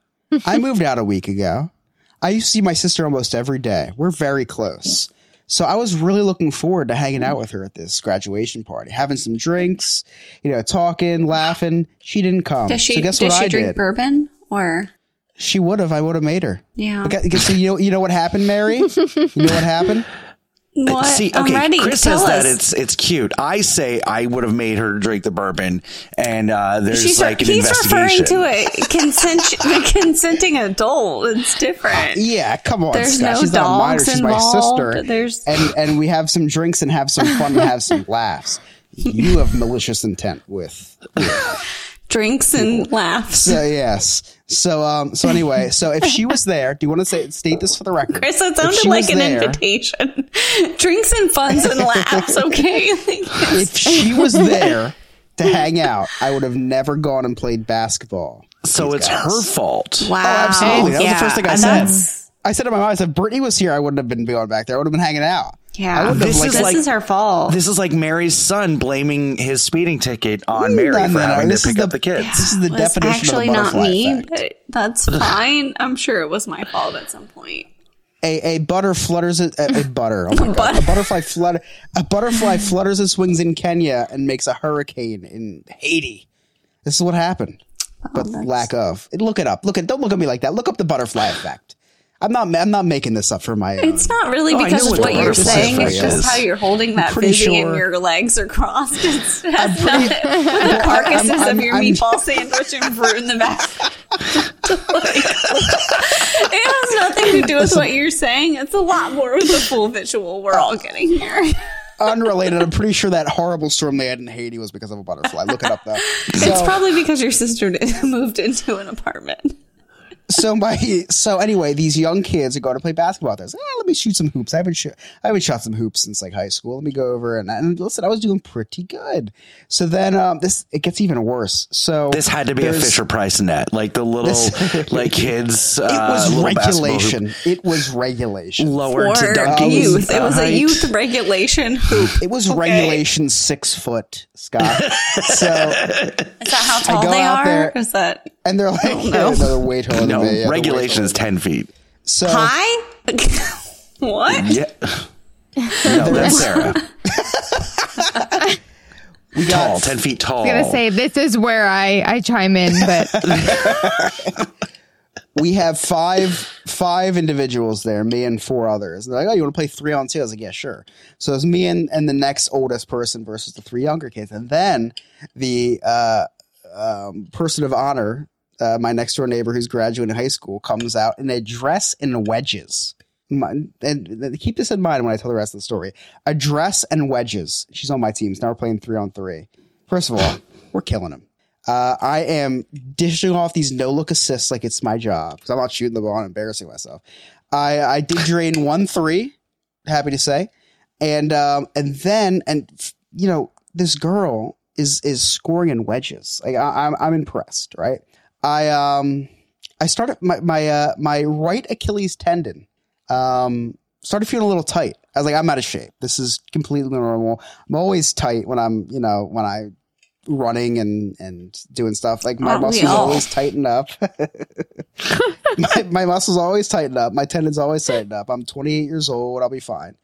I moved out a week ago. I used to see my sister almost every day. We're very close. So I was really looking forward to hanging out with her at this graduation party, having some drinks, you know, talking, laughing. She didn't come. does she, so guess what she I drink did? bourbon? Or, She would have. I would have made her. yeah. But So you know, you know what happened, Mary? [LAUGHS] you know what happened? What? See, I'm okay, ready. Chris Tell says that it's it's cute. I say I would have made her drink the bourbon, and uh, there's She's like an he's investigation. referring to a consent, [LAUGHS] consenting adult. It's different. Yeah, come on, There's Scott. no She's not a minor. dogs She's my sister. There's- and and we have some drinks and have some fun and have some laughs. [LAUGHS] You have malicious intent with. Drinks and laughs. So yes. So um. So anyway. So if she was there, do you want to say state this for the record? Chris, it sounded like an there- invitation. [LAUGHS] Drinks and funs and laughs, [LAUGHS] okay? [LAUGHS] If she was there to hang out, I would have never gone and played basketball. So it's her fault. Wow. Oh, absolutely. That was the first thing I and said. That's- I said to my mom, I said, Brittany was here, I wouldn't have been going back there. I would have been hanging out. Yeah. wouldn't have, This like, is This like is her fault. This is like Mary's son blaming his speeding ticket on Mary No, no, for no. having This to pick the- up the kids. This is the It was definition actually of a not butterfly me, effect. but that's [LAUGHS] fine. I'm sure it was my fault at some point. a, a butter flutters a, a, a [LAUGHS] butter oh my God. a butterfly flutter a butterfly flutters and swings in Kenya and makes a hurricane in Haiti. This is what happened, oh, but lack of. Look it up. Look at don't look at me like that. Look up the butterfly effect. I'm not I'm not making this up for my own. It's not really Oh, because know of what what you're saying. It's just is. how you're holding that pretty busy and sure- your legs are crossed. [LAUGHS] It's has pretty- nothing [LAUGHS] with the carcasses I'm- I'm- of your I'm- meatball sandwich and fruit in the back. [LAUGHS] it has nothing to do with what you're saying. It's a lot more with the full visual we're all getting here. unrelated. I'm pretty sure that horrible storm they had in Haiti was because of a butterfly. Look it up though. it's probably because your sister did, moved into an apartment. So my so anyway, these young kids are going to play basketball. There's, ah, let me shoot some hoops. I haven't sh- I haven't shot some hoops since like high school. Let me go over and, and listen. I was doing pretty good. So then um, this it gets even worse. So This had to be a Fisher Price net, like the little This- [LAUGHS] like kids. It uh, was little basketball hoop. regulation. It was regulation. Lower to For Duncan. youth. It was a youth regulation hoop. It was Okay. regulation six foot, Scott. [LAUGHS] so Is that how tall they are? there- Is that and they're like, know. they're way taller No, than me. Yeah, regulation is ten feet. So high? [LAUGHS] what? Yeah. No, [LAUGHS] that's Sarah. [LAUGHS] we Tall, ten feet tall. I was gonna say this is where I I chime in, but we have five five individuals there, me and four others. And they're like, oh, you want to play three on two? I was like, yeah, sure. So it's me and, and the next oldest person versus the three younger kids. And then the uh, um, person of honor, uh, my next door neighbor who's graduating high school, comes out in a dress and wedges. My, and, keep this in mind when I tell the rest of the story. A dress and wedges. She's on my team. Now we're playing three on three. First of all, we're killing them. Uh, I am dishing off these no look assists like it's my job because I'm not shooting the ball and embarrassing myself. I, I did drain one three, happy to say, and um, and then and you know this girl is is scoring in wedges. Like I, I'm I'm impressed, right? I um I started my my uh, my right Achilles tendon um started feeling a little tight. I was like, I'm out of shape. This is completely normal. I'm always tight when I'm you know when I running and and doing stuff like my Aren't muscles always tighten up [LAUGHS] my, my muscles always tighten up my tendons always tighten up i'm 28 years old i'll be fine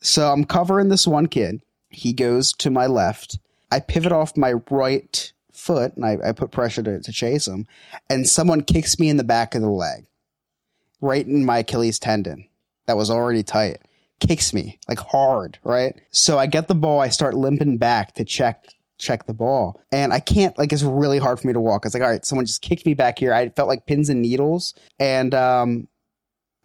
so i'm covering this one kid he goes to my left i pivot off my right foot and i, I put pressure to, to chase him and someone kicks me in the back of the leg right in my achilles tendon that was already tight kicks me like hard right so i get the ball i start limping back to check check the ball. And I can't like it's really hard for me to walk. It's like, all right, someone just kicked me back here. I felt like pins and needles. And um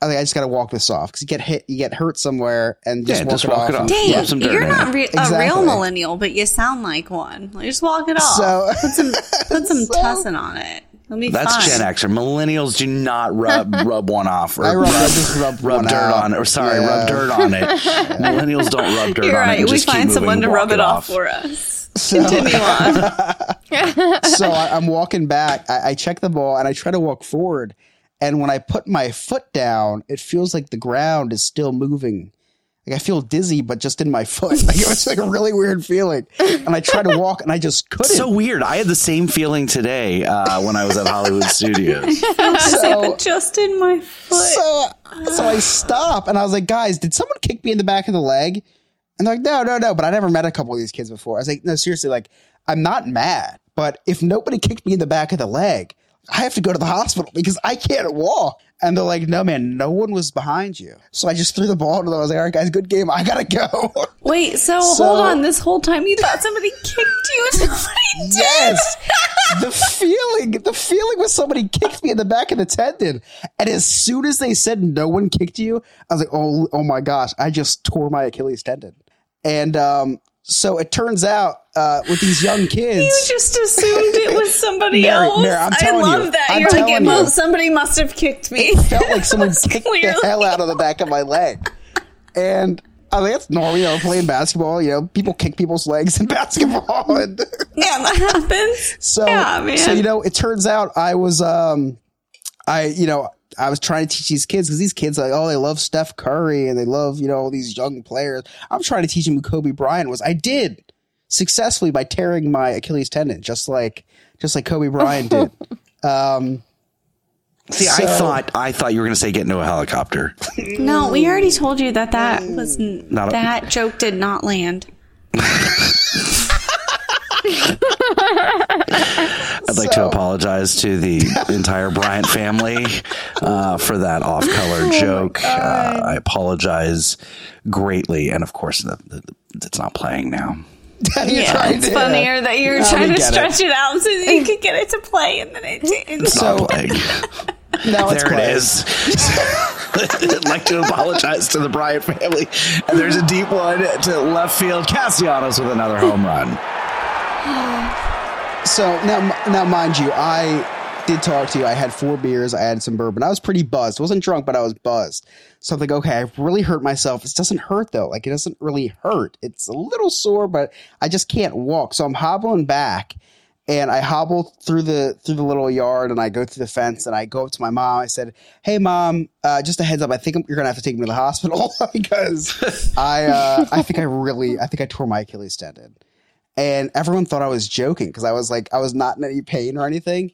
I think I just gotta walk this off because you get hit, you get hurt somewhere, and just, Yeah, walk, just it walk off it off. and- Dang, Rub some dirt you're not it. re- a real millennial, but you sound like one. Like, just walk it off. So- put some put some [LAUGHS] So- tussin on it. It'll be That's fine. Gen Xer. Millennials do not rub [LAUGHS] rub one off or I rub- rub, just [LAUGHS] rub rub one dirt out. on it. Or sorry, Yeah. rub dirt on it. Millennials don't rub dirt You're on it. right. and We just keep find moving, someone to rub it off for us. Continue on. so I, I'm walking back. I, I check the ball and I try to walk forward. And when I put my foot down, it feels like the ground is still moving. Like I feel dizzy, but just in my foot. [LAUGHS] Like it was like a really weird feeling. And I try to walk and I just couldn't. So weird. I had the same feeling today uh, when I was at Hollywood Studios. [LAUGHS] So- just in my foot. so, so I stop and I was like, guys, did someone kick me in the back of the leg? And they're like, no, no, no. But I never met a couple of these kids before. I was like, no, seriously, like, I'm not mad, but if nobody kicked me in the back of the leg, I have to go to the hospital because I can't walk. And they're like, no, man, no one was behind you. So I just threw the ball to them. I was like, all right, guys, good game. I gotta go. [LAUGHS] Wait, so, So- hold on. This whole time you thought somebody kicked you and [LAUGHS] did. yes. [LAUGHS] the feeling, the feeling was somebody kicked me in the back of the tendon. And as soon as they said no one kicked you, I was like, oh, oh my gosh, I just tore my Achilles tendon. And um, so it turns out uh, with these young kids, You just assumed it was somebody Mary, else. Mary, I'm I love you. that. I'm You're like, telling you. must, somebody must have kicked me. felt like someone [LAUGHS] kicked the hell out of the back of my leg. And I mean, that's normal, you know, playing basketball, you know, people kick people's legs in [LAUGHS] basketball. And [LAUGHS] yeah, that happens. so, yeah, man. so, you know, it turns out I was, um, I, you know, I was trying to teach these kids because these kids like, oh, they love Steph Curry and they love, you know, all these young players. I'm trying to teach them who Kobe Bryant was. I did successfully by tearing my Achilles tendon, just like, just like Kobe Bryant did. [LAUGHS] Um, See, I thought I thought you were going to say get into a helicopter. [LAUGHS] no, we already told you that that was n- Not a- that joke did not land. [LAUGHS] [LAUGHS] I'd like to apologize to the [LAUGHS] entire Bryant family uh, for that off-color [LAUGHS] joke. Uh, I apologize greatly, and of course, the, the, it's not playing now. you're yeah, it's to- funnier that you're Oh, trying to get it. stretch it. out so that you could get it to play, and then it didn't. It's So- not playing. Now it's there it playing. is. I'd like to apologize to the Bryant family. And there's a deep one to left field. Castellanos with another home run. So now, now, mind you, I did talk to you. I had four beers. I had some bourbon. I was pretty buzzed. I wasn't drunk, but I was buzzed. So I'm like, okay, I've really hurt myself. This doesn't hurt though. Like it doesn't really hurt. It's a little sore, but I just can't walk. So I'm hobbling back, and I hobble through the through the little yard, and I go through the fence, and I go up to my mom. I said, "Hey, mom, uh, just a heads up. I think you're gonna have to take me to the hospital [LAUGHS] because I uh, I think I really I think I tore my Achilles tendon." And everyone thought I was joking because I was like I was not in any pain or anything.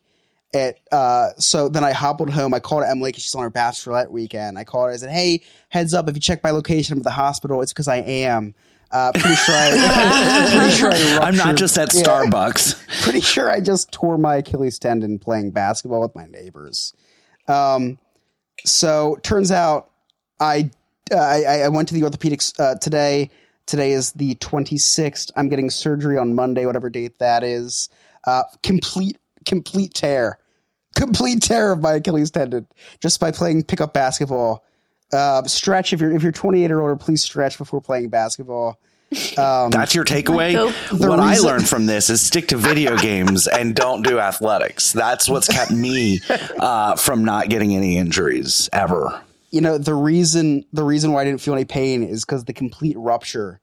It uh, so then I hobbled home. I called Emily because she's on her bachelorette weekend. I called her. I said, "Hey, heads up! If you check my location at the hospital, it's because I am." Uh, pretty sure I, [LAUGHS] pretty sure I I'm not just at yeah. Starbucks. [LAUGHS] pretty sure I just tore my Achilles tendon playing basketball with my neighbors. Um, so turns out I uh, I, I went to the orthopedics uh, today. Today is the 26th. I'm getting surgery on Monday, whatever date that is. Uh, complete complete tear, complete tear of my Achilles tendon just by playing pickup basketball. Uh, stretch if you're if you're 28 or older, please stretch before playing basketball. [LAUGHS] Um, That's your takeaway. The What I learned from this is stick to video [LAUGHS] games and don't do athletics. That's what's kept me uh, from not getting any injuries ever. You know the reason the reason why I didn't feel any pain is because the complete rupture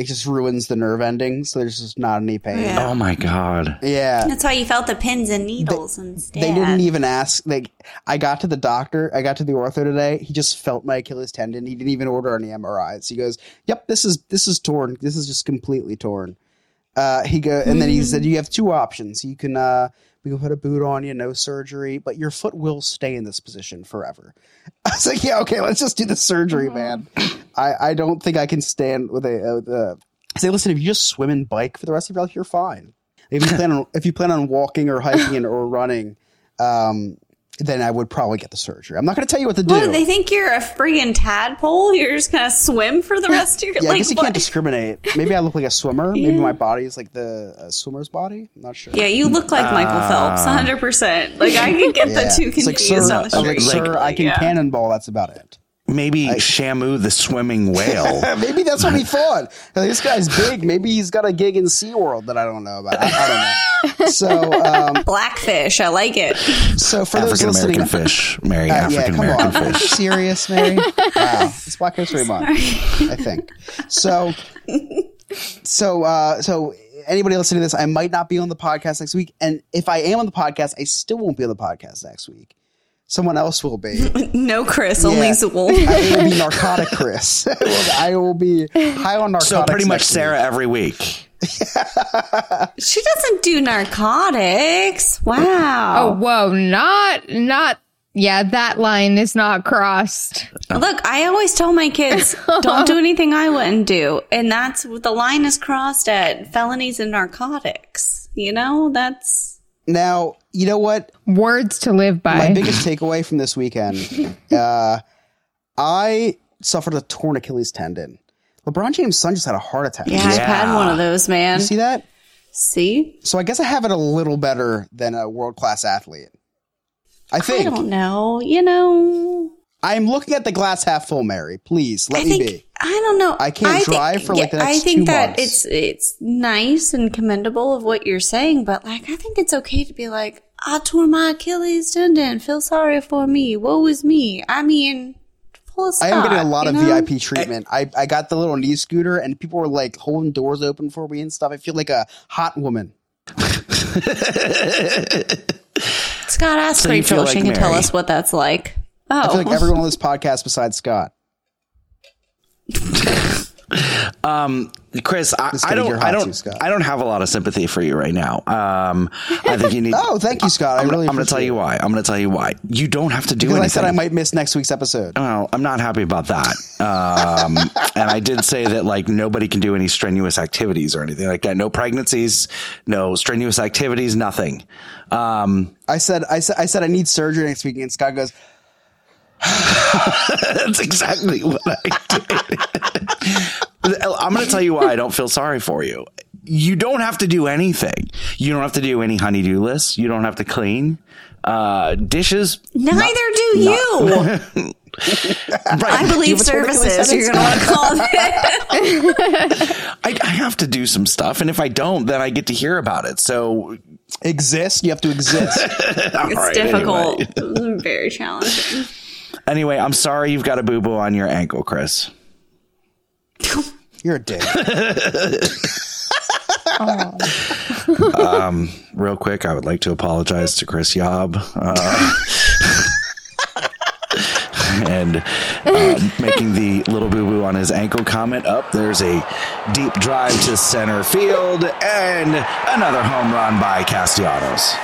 it just ruins the nerve ending, so there's just not any pain. Yeah. Oh my god. Yeah. That's why you felt the pins and needles instead. They didn't even ask. Like, I got to the doctor. I got to the ortho today. He just felt my Achilles tendon. He didn't even order any MRIs. He goes, "Yep, this is this is torn. This is just completely torn." Uh, he go, and then he said, "You have two options. You can uh, we can put a boot on you, no surgery, but your foot will stay in this position forever." [LAUGHS] I was like, "Yeah, okay, let's just do the surgery, man. I I don't think I can stand with a." Uh, with a I say, listen, if you just swim and bike for the rest of your life, you're fine. If you [LAUGHS] plan on if you plan on walking or hiking or running, um, then I would probably get the surgery. I'm not going to tell you what to do. What, they think you're a friggin' tadpole? You're just gonna swim for the rest of your life. [LAUGHS] yeah, I guess you what? can't discriminate. Maybe I look like a swimmer. [LAUGHS] Maybe my body is like the uh, swimmer's body. I'm not sure. Yeah, you look like Michael Phelps, 100. percent Like I can get the [LAUGHS] Yeah. two It's like, confused sir, on the I like, street. sir, I can Yeah. cannonball. That's about it. Maybe Shamu the swimming [LAUGHS] whale. Maybe that's what he [LAUGHS] thought. Like, this guy's big. Maybe he's got a gig in SeaWorld that I don't know about. I, I don't know. [LAUGHS] So, um, blackfish. I like it. so for those African listening, fish, Mary. Uh, African yeah, American on. Fish. serious, Mary? Wow, it's Black History Month, I think. So, so, uh, so anybody listening to this, I might not be on the podcast next week, and if I am on the podcast, I still won't be on the podcast next week. Someone else will be. [LAUGHS] No, Chris, only Yeah. Zool. I will be narcotic, Chris. [LAUGHS] I will be high on narcotics. So pretty much next Sarah every week. [LAUGHS] She doesn't do narcotics. Wow. Oh, whoa, not not yeah, that line is not crossed. Look, I always tell my kids, don't do anything I wouldn't do. And that's the line is crossed at felonies and narcotics. You know, that's Now, you know what? Words to live by. My biggest takeaway from this weekend, [LAUGHS] uh, I suffered a torn Achilles tendon. LeBron James' son just had a heart attack. yeah, I've had one of those, man. You see that? See? So I guess I have it a little better than a world class athlete. I think. I don't know. You know, I'm looking at the glass half full, Mary. Please let I me think be. I don't know. I can't think- drive for, like, the I think that months. it's it's nice and commendable of what you're saying, but like I think it's okay to be like, I tore my Achilles tendon. Feel sorry for me. Woe is me. I mean, full of I am getting a lot of know? VIP treatment. I, I got the little knee scooter and people were like holding doors open for me and stuff. I feel like a hot woman. Scott asked So Rachel. feel she like can tell us what that's like. Oh, I feel like oh. everyone on this podcast besides Scott. Um, Chris, I, I don't, I don't. I don't have a lot of sympathy for you right now. Um, I think you need. [LAUGHS] Oh, thank you, Scott. I I'm, really I'm going to tell you why. I'm going to tell you why. You don't have to do Because I anything. said I might miss next week's episode. Well, I'm not happy about that. Um, [LAUGHS] and I did say that like nobody can do any strenuous activities or anything like that. No pregnancies, no strenuous activities, nothing. Um, I said I said I said I need surgery next week, and Scott goes, [LAUGHS] That's exactly what I did. [LAUGHS] I'm going to tell you why I don't feel sorry for you. You don't have to do anything. You don't have to do any honeydew lists. You don't have to clean uh, dishes. Neither do not- you. [LAUGHS] I believe services. You're going to want to call it. I, I have to do some stuff, and if I don't, then I get to hear about it. So exist. You have to exist. It's right, difficult. Anyway. It's very challenging. Anyway, I'm sorry you've got a boo boo on your ankle, Chris. You're a dick. [LAUGHS] um, real quick, I would like to apologize to Chris Yob. Uh, [LAUGHS] and uh, making the little boo boo on his ankle comment up. There's a deep drive to center field and another home run by Castellanos.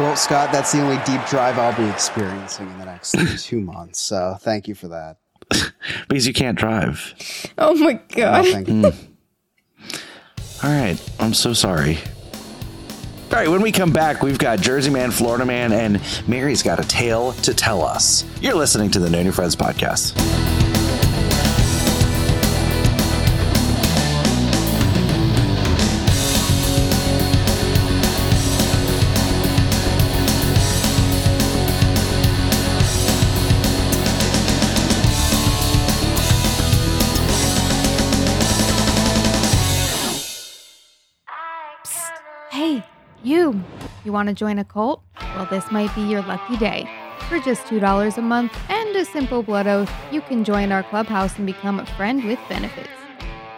Well, Scott, that's the only deep drive I'll be experiencing in the next [COUGHS] two months. So thank you for that. [LAUGHS] Because you can't drive. Oh my god. Hmm. All right. I'm so sorry. All right, when we come back, we've got Jersey Man, Florida Man, and Mary's got a tale to tell us. You're listening to the No New Friends podcast. You. Want to join a cult? Well, this might be your lucky day. For just $2 a month and a simple blood oath, you can join our clubhouse and become a friend with benefits.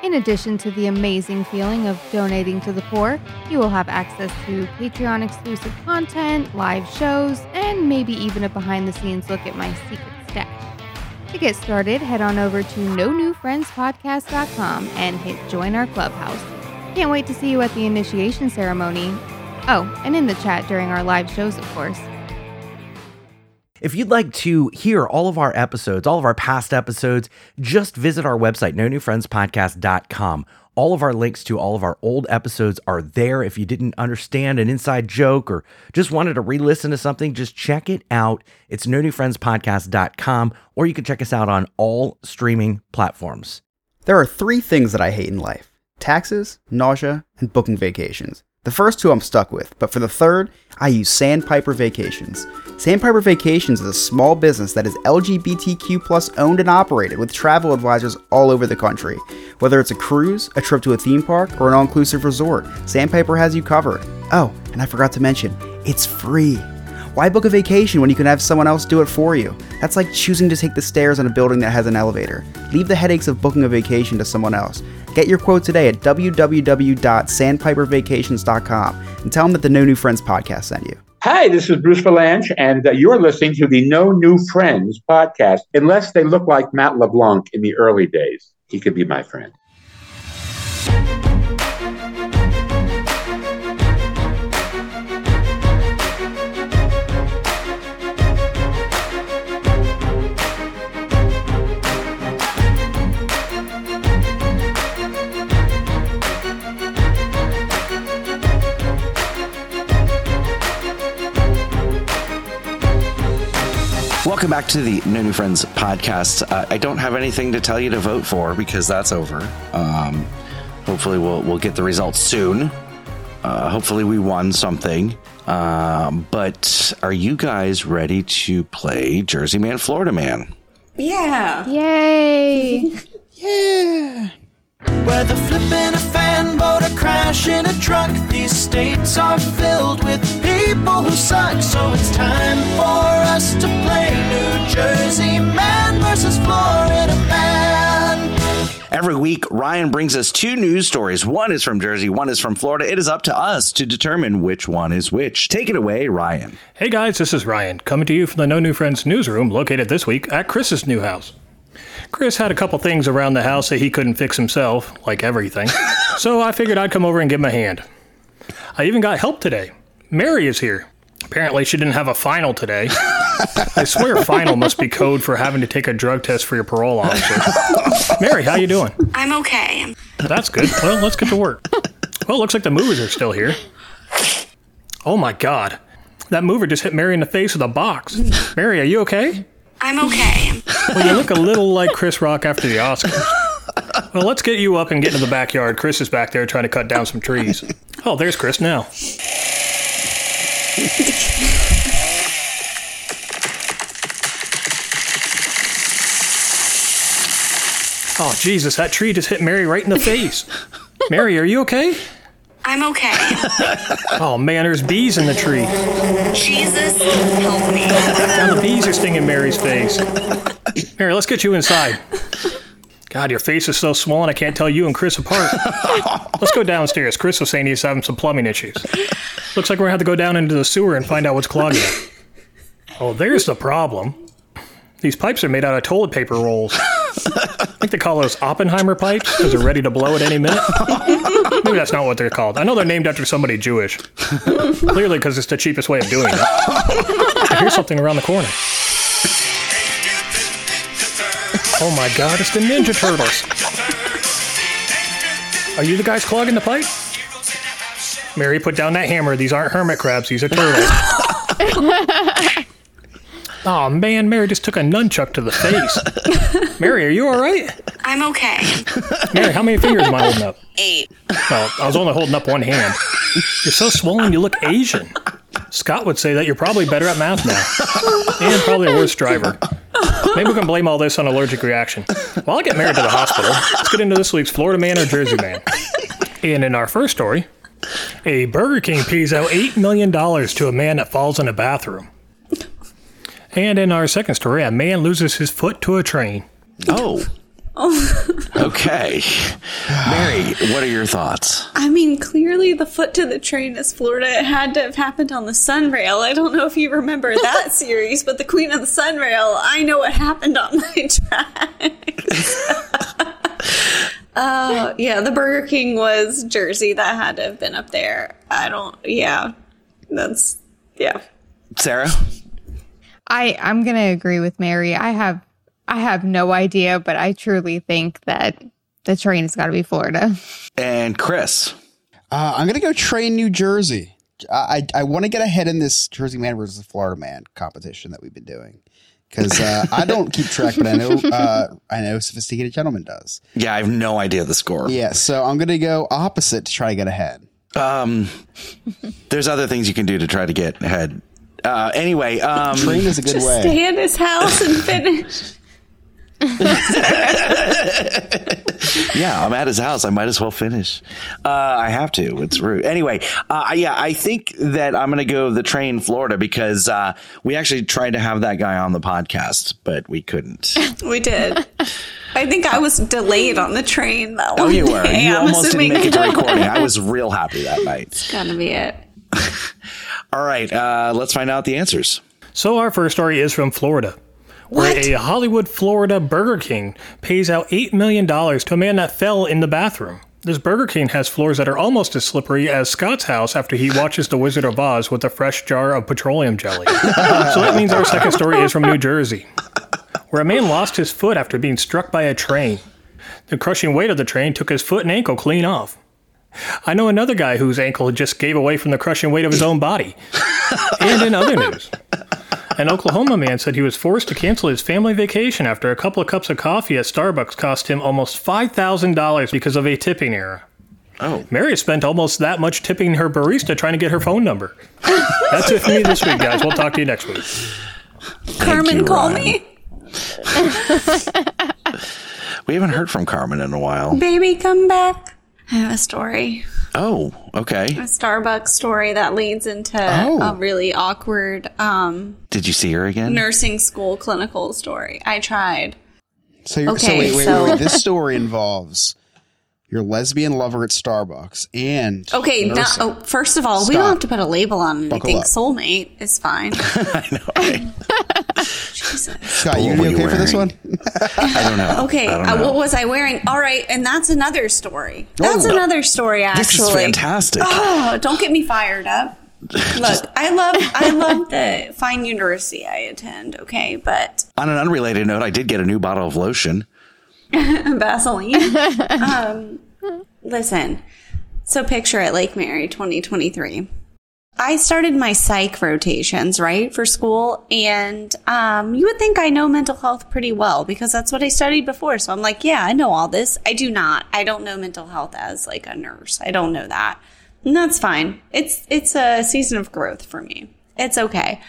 In addition to the amazing feeling of donating to the poor, you will have access to Patreon exclusive content, live shows, and maybe even a behind the scenes look at my secret stash. To get started, head on over to no new friends newfriendspodcast.com and hit join our clubhouse. Can't wait to see you at the initiation ceremony. Oh, and in the chat during our live shows, of course. If you'd like to hear all of our episodes, all of our past episodes, just visit our website, no newfriendspodcast.com. All of our links to all of our old episodes are there. If you didn't understand an inside joke or just wanted to re listen to something, just check it out. It's no newfriendspodcast.com, or you can check us out on all streaming platforms. There are three things that I hate in life taxes, nausea, and booking vacations. The first two I'm stuck with, but for the third, I use Sandpiper Vacations. Sandpiper Vacations is a small business that is LGBTQ plus owned and operated with travel advisors all over the country. Whether it's a cruise, a trip to a theme park, or an all inclusive resort, Sandpiper has you covered. Oh, and I forgot to mention, it's free. Why book a vacation when you can have someone else do it for you? That's like choosing to take the stairs in a building that has an elevator. Leave the headaches of booking a vacation to someone else. Get your quote today at www.sandpipervacations.com and tell them that the No New Friends podcast sent you. Hi, this is Bruce Vilanch, and uh, you're listening to the No New Friends podcast. Unless they look like Matt LeBlanc in the early days, he could be my friend. Welcome back to the No New Friends podcast. Uh, I don't have anything to tell you to vote for because that's over. Um, hopefully, we'll we'll get the results soon. Uh, hopefully, we won something. Um, but are you guys ready to play Jersey Man, Florida Man? Yeah. Yay. [LAUGHS] yeah. Whether flipping a fan boat or crashing a truck, these states are filled with people who suck. So it's time for us to play New Jersey Man versus Florida Man. Every week, Ryan brings us two news stories. One is from Jersey, one is from Florida. It is up to us to determine which one is which. Take it away, Ryan. Hey guys, this is Ryan, coming to you from the No New Friends newsroom located this week at Chris's new house. Chris had a couple things around the house that he couldn't fix himself, like everything, [LAUGHS] so I figured I'd come over and give him a hand. I even got help today. Mary is here. Apparently, she didn't have a final today. [LAUGHS] I swear, final must be code for having to take a drug test for your parole officer. Mary, how you doing? I'm okay. That's good. Well, let's get to work. Well, looks like the movers are still here. Oh my god. That mover just hit Mary in the face with a box. Mary, are you okay? I'm okay. [LAUGHS] Well, you look a little like Chris Rock after the Oscars. Well, let's get you up and get into the backyard. Chris is back there trying to cut down some trees. Oh, there's Chris now. Oh, Jesus, that tree just hit Mary right in the face. Mary, are you okay? I'm okay. [LAUGHS] Oh, man, there's bees in the tree. Jesus, help me. Now the bees are stinging Mary's face. Mary, let's get you inside. God, your face is so swollen I can't tell you and Chris apart. Let's go downstairs. Chris was saying he's having some plumbing issues. Looks like we're gonna have to go down into the sewer and find out what's clogging it. Oh, there's the problem. These pipes are made out of toilet paper rolls. I think they call those Oppenheimer pipes because they're ready to blow at any minute. Maybe that's not what they're called. I know they're named after somebody Jewish. Clearly, because it's the cheapest way of doing it. I hear something around the corner. Oh my god, it's the Ninja Turtles. Are you the guys clogging the pipe? Mary, put down that hammer. These aren't hermit crabs, these are turtles. [LAUGHS] oh man, Mary just took a nunchuck to the face. [LAUGHS] Mary, are you alright? I'm okay. Mary, how many fingers am I holding up? Eight. Well, I was only holding up one hand. You're so swollen, you look Asian. Scott would say that you're probably better at math now. And probably a worse driver. Maybe we can blame all this on allergic reaction. While I'll get married to the hospital. Let's get into this week's Florida Man or Jersey Man. And in our first story, a Burger King pays out $8 million to a man that falls in a bathroom. And in our second story, a man loses his foot to a train. Oh. [LAUGHS] Okay. Mary, what are your thoughts? I mean, clearly the foot to the train is Florida. It had to have happened on the Sunrail. I don't know if you remember [LAUGHS] that series, but the Queen of the Sunrail, I know what happened on my tracks. Oh, [LAUGHS] yeah, the Burger King was Jersey. That had to have been up there. I don't, yeah. That's, yeah. Sarah? I I'm gonna agree with Mary. I have I have no idea, but I truly think that the train has got to be Florida. And Chris? Uh, I'm gonna go train New Jersey. I I, I want to get ahead in this Jersey Man versus Florida Man competition that we've been doing because uh, I don't keep track, but I know [LAUGHS] uh, I know sophisticated gentleman does. Yeah, I have no idea the score. Yeah, so I'm gonna go opposite to try to get ahead. Um, there's other things you can do to try to get ahead. Uh, anyway, um, Train is a good Just way. stay in his house and finish. [LAUGHS] yeah, I'm at his house. I might as well finish. Uh, I have to. It's rude. Anyway, uh, yeah, I think that I'm going to go the train Florida because uh, we actually tried to have that guy on the podcast, but we couldn't. [LAUGHS] We did. I think I was delayed on the train that Oh, one you were. day. You I'm almost didn't make it to [LAUGHS] recording. I was real happy that night. It's gotta be it. All right, uh, let's find out the answers. So our first story is from Florida. Where a Hollywood, Florida Burger King pays out $8 million to a man that fell in the bathroom. This Burger King has floors that are almost as slippery as Scott's house after he watches The Wizard of Oz with a fresh jar of petroleum jelly. [LAUGHS] so that means our second story is from New Jersey, where a man lost his foot after being struck by a train. The crushing weight of the train took his foot and ankle clean off. I know another guy whose ankle just gave away from the crushing weight of his own body. and in other news, an Oklahoma man said he was forced to cancel his family vacation after a couple of cups of coffee at Starbucks cost him almost $5,000 because of a tipping error. Oh. Mary has spent almost that much tipping her barista trying to get her phone number. That's it for me this week, guys. We'll talk to you next week. Carmen, you, call Ryan. me. [LAUGHS] We haven't heard from Carmen in a while. Baby, come back. I have a story. Oh, okay. A Starbucks story that leads into Oh. a really awkward um, Did you see her again? nursing school clinical story. I tried. So, you're, so Okay, wait, wait, so- wait, wait. This story [LAUGHS] involves your lesbian lover at Starbucks and Okay, now, oh, first of all, we don't have to put a label on Buckle anything. up. Soulmate is fine. [LAUGHS] [LAUGHS] Scott, you What gonna were be you okay for this one? [LAUGHS] I don't know. Okay, don't uh, what was I wearing? All right, and that's another story. That's Oh. another story. Actually, This is fantastic. Oh, don't get me fired up. Look, I love I love the fine university I attend. Okay, but On an unrelated note, I did get a new bottle of lotion. Vaseline. um, listen, so picture it, Lake Mary, 2023. I started my psych rotations, right, for school. And um, you would think I know mental health pretty well because that's what I studied before. So I'm like, yeah, I know all this. I do not. I don't know mental health as like a nurse. I don't know that. And that's fine. It's it's a season of growth for me. It's okay.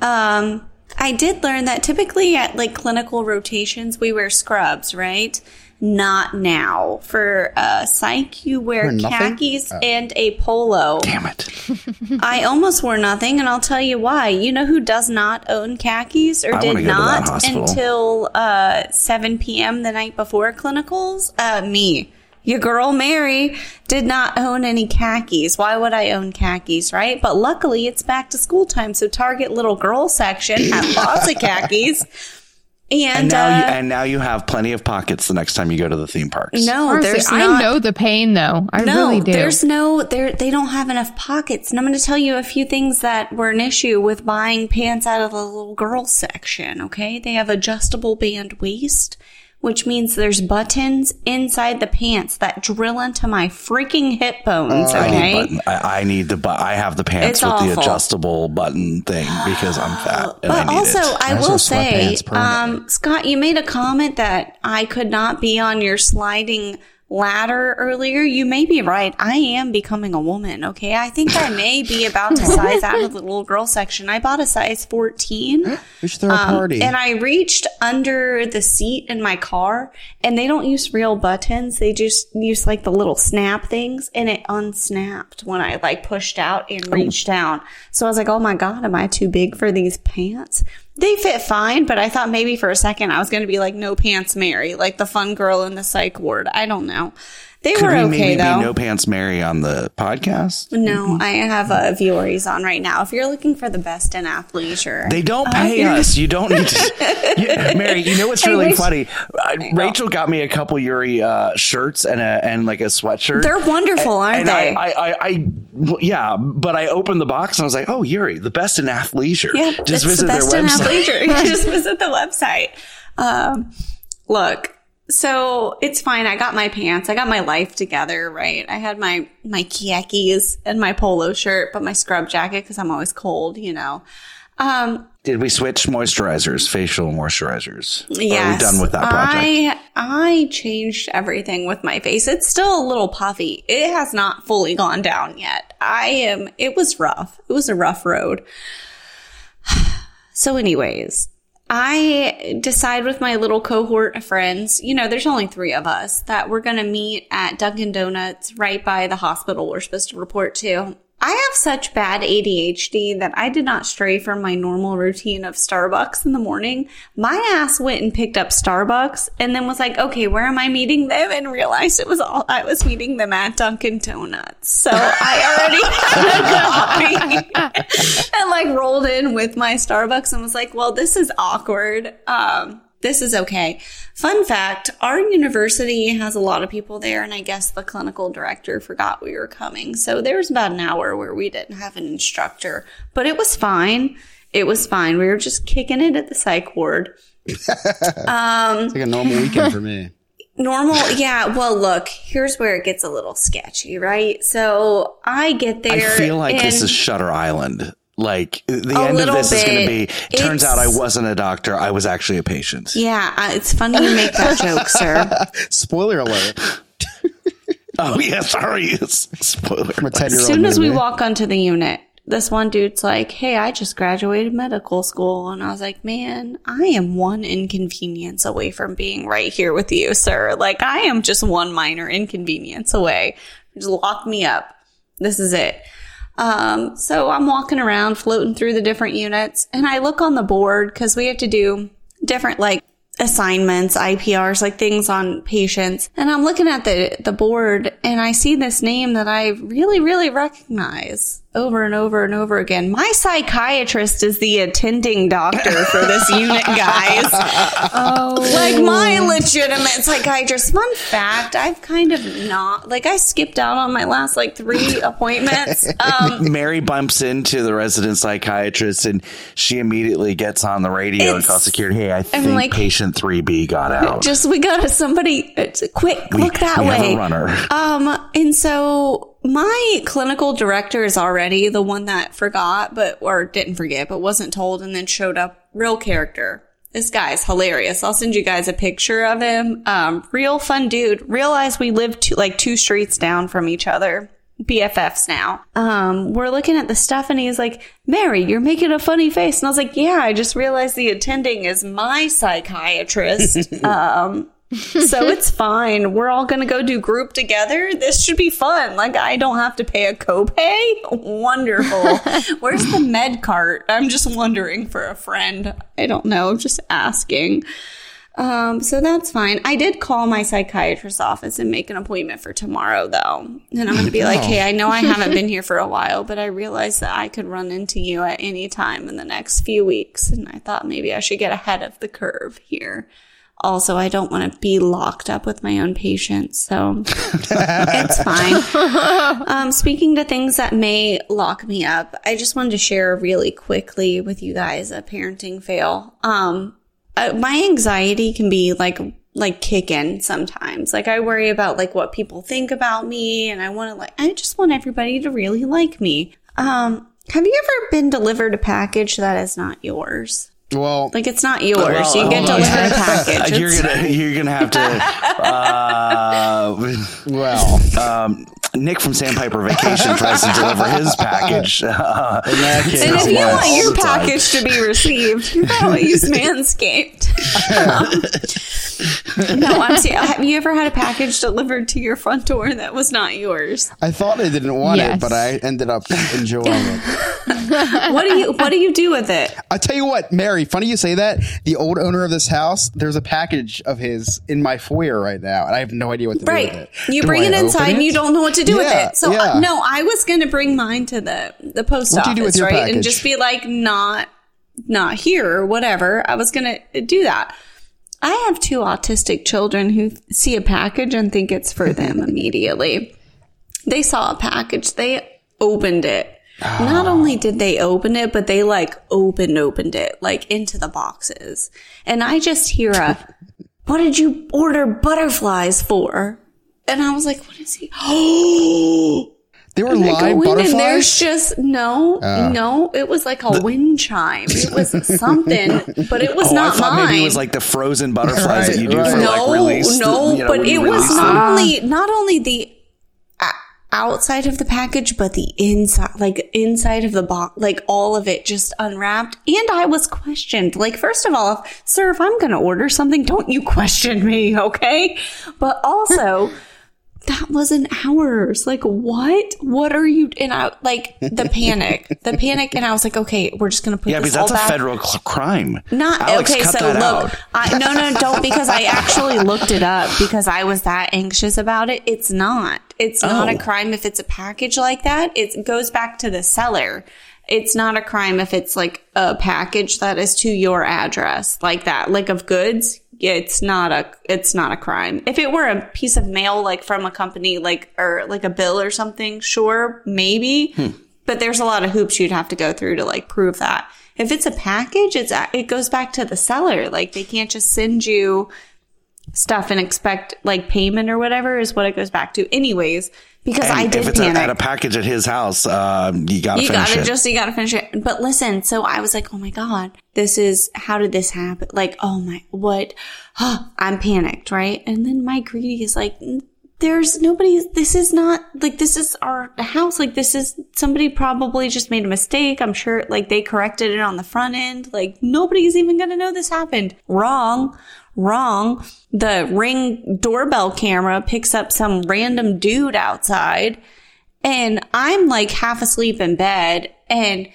Um, I did learn that typically at like clinical rotations, we wear scrubs, right? Not now. For uh, psych, you wear khakis Oh. and a polo. Damn it. [LAUGHS] I almost wore nothing, and I'll tell you why. You know who does not own khakis or I did go to that not until uh, 7 p.m. the night before clinicals? Uh, me. Your girl Mary did not own any khakis. Why would I own khakis, right? But luckily, it's back to school time, so Target little girl section had lots of khakis. [LAUGHS] And, And now, you, uh, and now you have plenty of pockets the next time you go to the theme parks. no, Honestly, there's I not. know the pain though. I no, really do. there's no there they don't have enough pockets. And I'm going to tell you a few things that were an issue with buying pants out of the little girl section, okay? They have adjustable band waist, which means there's buttons inside the pants that drill into my freaking hip bones, I need, okay? I, I need the bu- I have the pants It's with the adjustable button thing because I'm fat and I But need also, it. I will say, um, Scott, you made a comment that I could not be on your sliding ladder earlier. You may be right. I am becoming a woman. Okay, I think I may be about to size out of the little girl section. I bought a size fourteen. [GASPS] We should throw a Um, party. and I reached under the seat in my car, and they don't use real buttons. They just use like the little snap things, and it unsnapped when I like pushed out and reached down. So I was like, "Oh my god, am I too big for these pants?" They fit fine, but I thought maybe for a second I was going to be like no pants Mary, like the fun girl in the psych ward. I don't know. They Could were we okay maybe though. be No Pants Mary on the podcast? no, I have uh, Vuori on right now. If you're looking for the best in athleisure, They don't uh, pay you're- [LAUGHS] us. You don't need to. [LAUGHS] You- Mary, you know what's really funny? Uh, Rachel got me a couple Vuori uh, shirts and a and like a sweatshirt. They're wonderful, aren't and they? I, I, I, I, well, yeah, but I opened the box and I was like, oh, Vuori, the best in athleisure. Yeah, just visit the best their in website. athleisure. [LAUGHS] Just visit the website. Um, look, so it's fine. I got my pants. I got my life together. Right. I had my my khakis and my polo shirt, but my scrub jacket because I'm always cold. You know. Um, Did we switch moisturizers, facial moisturizers? Yes, Are we done with that project? I I changed everything with my face. It's still a little puffy. It has not fully gone down yet. I am. It was rough. It was a rough road. [SIGHS] So, anyways, I decide with my little cohort of friends, you know, there's only three of us, that we're going to meet at Dunkin' Donuts right by the hospital we're supposed to report to. I have such bad ADHD that I did not stray from my normal routine of Starbucks in the morning. My ass went and picked up Starbucks and then was like, okay, where am I meeting them? And realized it was all I was meeting them at Dunkin' Donuts. So I already [LAUGHS] had a coffee [LAUGHS] and like rolled in with my Starbucks and was like, well, this is awkward. Um, this is okay. Fun fact our university has a lot of people there, and I guess the clinical director forgot we were coming. So there was about an hour where we didn't have an instructor, but it was fine. It was fine. We were just kicking it at the psych ward. [LAUGHS] Um, It's like a normal weekend for me. Normal, yeah. Well, look, here's where it gets a little sketchy, right? So I get there. I feel like this is Shutter Island. Like the A end of little this is going to be. bit. Turns out I wasn't a doctor. I was actually a patient. Yeah, uh, it's funny you make that joke, sir. [LAUGHS] Spoiler alert. [LAUGHS] Oh yeah, sorry. It's spoiler. From a alert. 10 year As soon as we walk onto the unit, this one dude's like, Hey, I just graduated medical school. And I was like, Man, I am one inconvenience away from being right here with you, sir. Like, I am just one minor inconvenience away. Just lock me up. This is it. Um, so I'm walking around, floating through the different units, and I look on the board because we have to do different, like, assignments, IPRs, like things on patients. And I'm looking at the, the board and I see this name that I really, really recognize over and over and over again. My psychiatrist is the attending doctor for this [LAUGHS] unit, guys. Oh, Like my legitimate psychiatrist. Fun fact, I've kind of not, like I skipped out on my last like three [LAUGHS] appointments. Um, Mary bumps into the resident psychiatrist and she immediately gets on the radio and calls security. Hey, I I'm think like- patient 3B got out. Just we got to somebody uh, quick We- look that we have way. a runner. Um, and so my clinical director is already the one that forgot, but or didn't forget, but wasn't told, and then showed up. Real character. This guy's hilarious. I'll send you guys a picture of him. Um, real fun dude. Realize we live two, like two streets down from each other. BFFs now. Um, we're looking at the stuff and he's like, Mary, you're making a funny face. And I was like, yeah, I just realized the attending is my psychiatrist. [LAUGHS] um, [LAUGHS] so it's fine. We're all gonna go do group together. This should be fun. Like I don't have to pay a copay. Wonderful. [LAUGHS] Where's the med cart? I'm just wondering for a friend. I don't know. Just asking. Um, so that's fine. I did call my psychiatrist's office and make an appointment for tomorrow, though. And I'm going to be like, Oh. hey, I know I haven't [LAUGHS] been here for a while, but I realized that I could run into you at any time in the next few weeks. And I thought maybe I should get ahead of the curve here. Also, I don't want to be locked up with my own patients, so [LAUGHS] it's fine. Um, speaking to things that may lock me up, I just wanted to share really quickly with you guys a parenting fail. Um, uh, my anxiety can be like like kick in sometimes. Like I worry about like what people think about me, and I want to like I just want everybody to really like me. Um, have you ever been delivered a package that is not yours? Well, like it's not yours. Well, you get hold on. delivered a package. [LAUGHS] you're gonna you're gonna have to. [LAUGHS] Uh, well, um, Nick from Sandpiper Vacation tries to deliver his package. [LAUGHS] Uh, And if you want your package to be received, you gotta use Manscaped. Um, no, I'm serious. Have you ever had a package delivered to your front door that was not yours? I thought I didn't want Yes. it, but I ended up enjoying it. What do you What do you do with it? I tell you what, Mary. Funny you say that. The old owner of this house, there's a package of his in my foyer right now, and I have no idea what to do with Right. it. You Do bring I it inside and you don't know what to do with it. So yeah. uh, no, I was going to bring mine to the the post What'd you office, do with your right? And just be like not not here or whatever. I was going to do that. I have two autistic children who see a package and think it's for them [LAUGHS] immediately. They saw a package, they opened it. Not only did they open it, but they like opened opened it like into the boxes. And I just hear a [LAUGHS] what did you order butterflies for? And I was like, what is he? [GASPS] Oh, they were and I live go in and butterflies? there's just no, Ah. no. It was like a wind chime. It was something, [LAUGHS] but it was oh, not I thought mine. maybe it was like the frozen butterflies that you do Right, for no, like release. no, you know, but it was not them. only not only the o- outside of the package, but the inside, like inside of the box, like all of it just unwrapped. And I was questioned. Like, first of all, sir, if I'm going to order something, don't you question me, [LAUGHS] okay? But also. That wasn't ours. Like, what? What are you? And I, like, the [LAUGHS] panic, the panic. And I was like, okay, we're just going to put Yeah, because that's all a federal crime. Not Alex, okay. So look. I, no, no, don't because I actually looked it up because I was that anxious about it. It's not. It's not Oh. a crime if it's a package like that. It goes back to the seller. It's not a crime if it's like a package that is to your address like that, like of goods. It's not a. It's not a crime. If it were a piece of mail, like from a company, like or like a bill or something, sure, maybe hmm. but there's a lot of hoops you'd have to go through to like prove that. If it's a package, it's it goes back to the seller. Like they can't just send you stuff and expect like payment or whatever is what it goes back to. Anyways, because And I did if it's a, panic. at a package at his house, um, you gotta you finish gotta it. just you gotta finish it. But listen, so I was like, oh my god, this is how did this happen? Like, oh my, what? I'm panicked, right? And then my greedy is like, there's nobody. This is not like this is our house. Like this is somebody probably just made a mistake. I'm sure like they corrected it on the front end. Like nobody's even gonna know this happened. Wrong. Wrong. The ring doorbell camera picks up some random dude outside and I'm like half asleep in bed and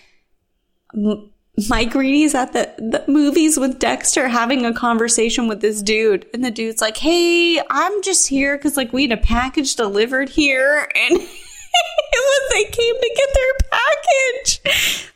m- my greedy's at the, the movies with Dexter having a conversation with this dude and the dude's like, Hey, I'm just here because like we had a package delivered here and [LAUGHS] it was they came to get their package.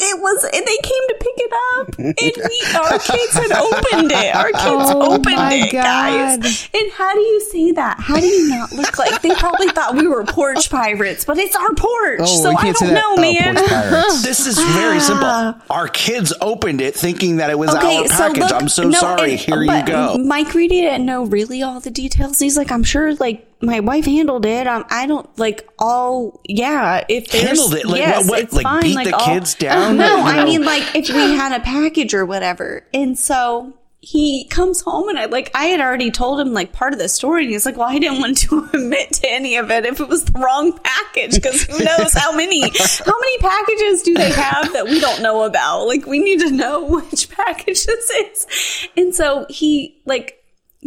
It was, and they came to pick it up, [LAUGHS] and we, our kids had opened it. Our kids Oh opened my it, God. guys. And how do you say that? How do you not look like they probably thought we were porch pirates, but it's our porch. Oh, so I don't that. know, Oh, man. [LAUGHS] This is very simple. Ah. Our kids opened it thinking that it was our package. I'm so no, sorry. and- Here you go. Mike Reedy didn't know really all the details. He's like, I'm sure, like my wife handled it. Um, I don't like all. Yeah, if Handled it? Like, yes, what- what, it's like, fine. beat like the all- kids [LAUGHS] down? No, You I mean like if we had a package or whatever, and so. He comes home and I like I had already told him like part of the story and he's like, well, I didn't want to [LAUGHS] admit to any of it if it was the wrong package because who knows how many how many packages do they have that we don't know about? Like we need to know [LAUGHS] which package this is. And so he like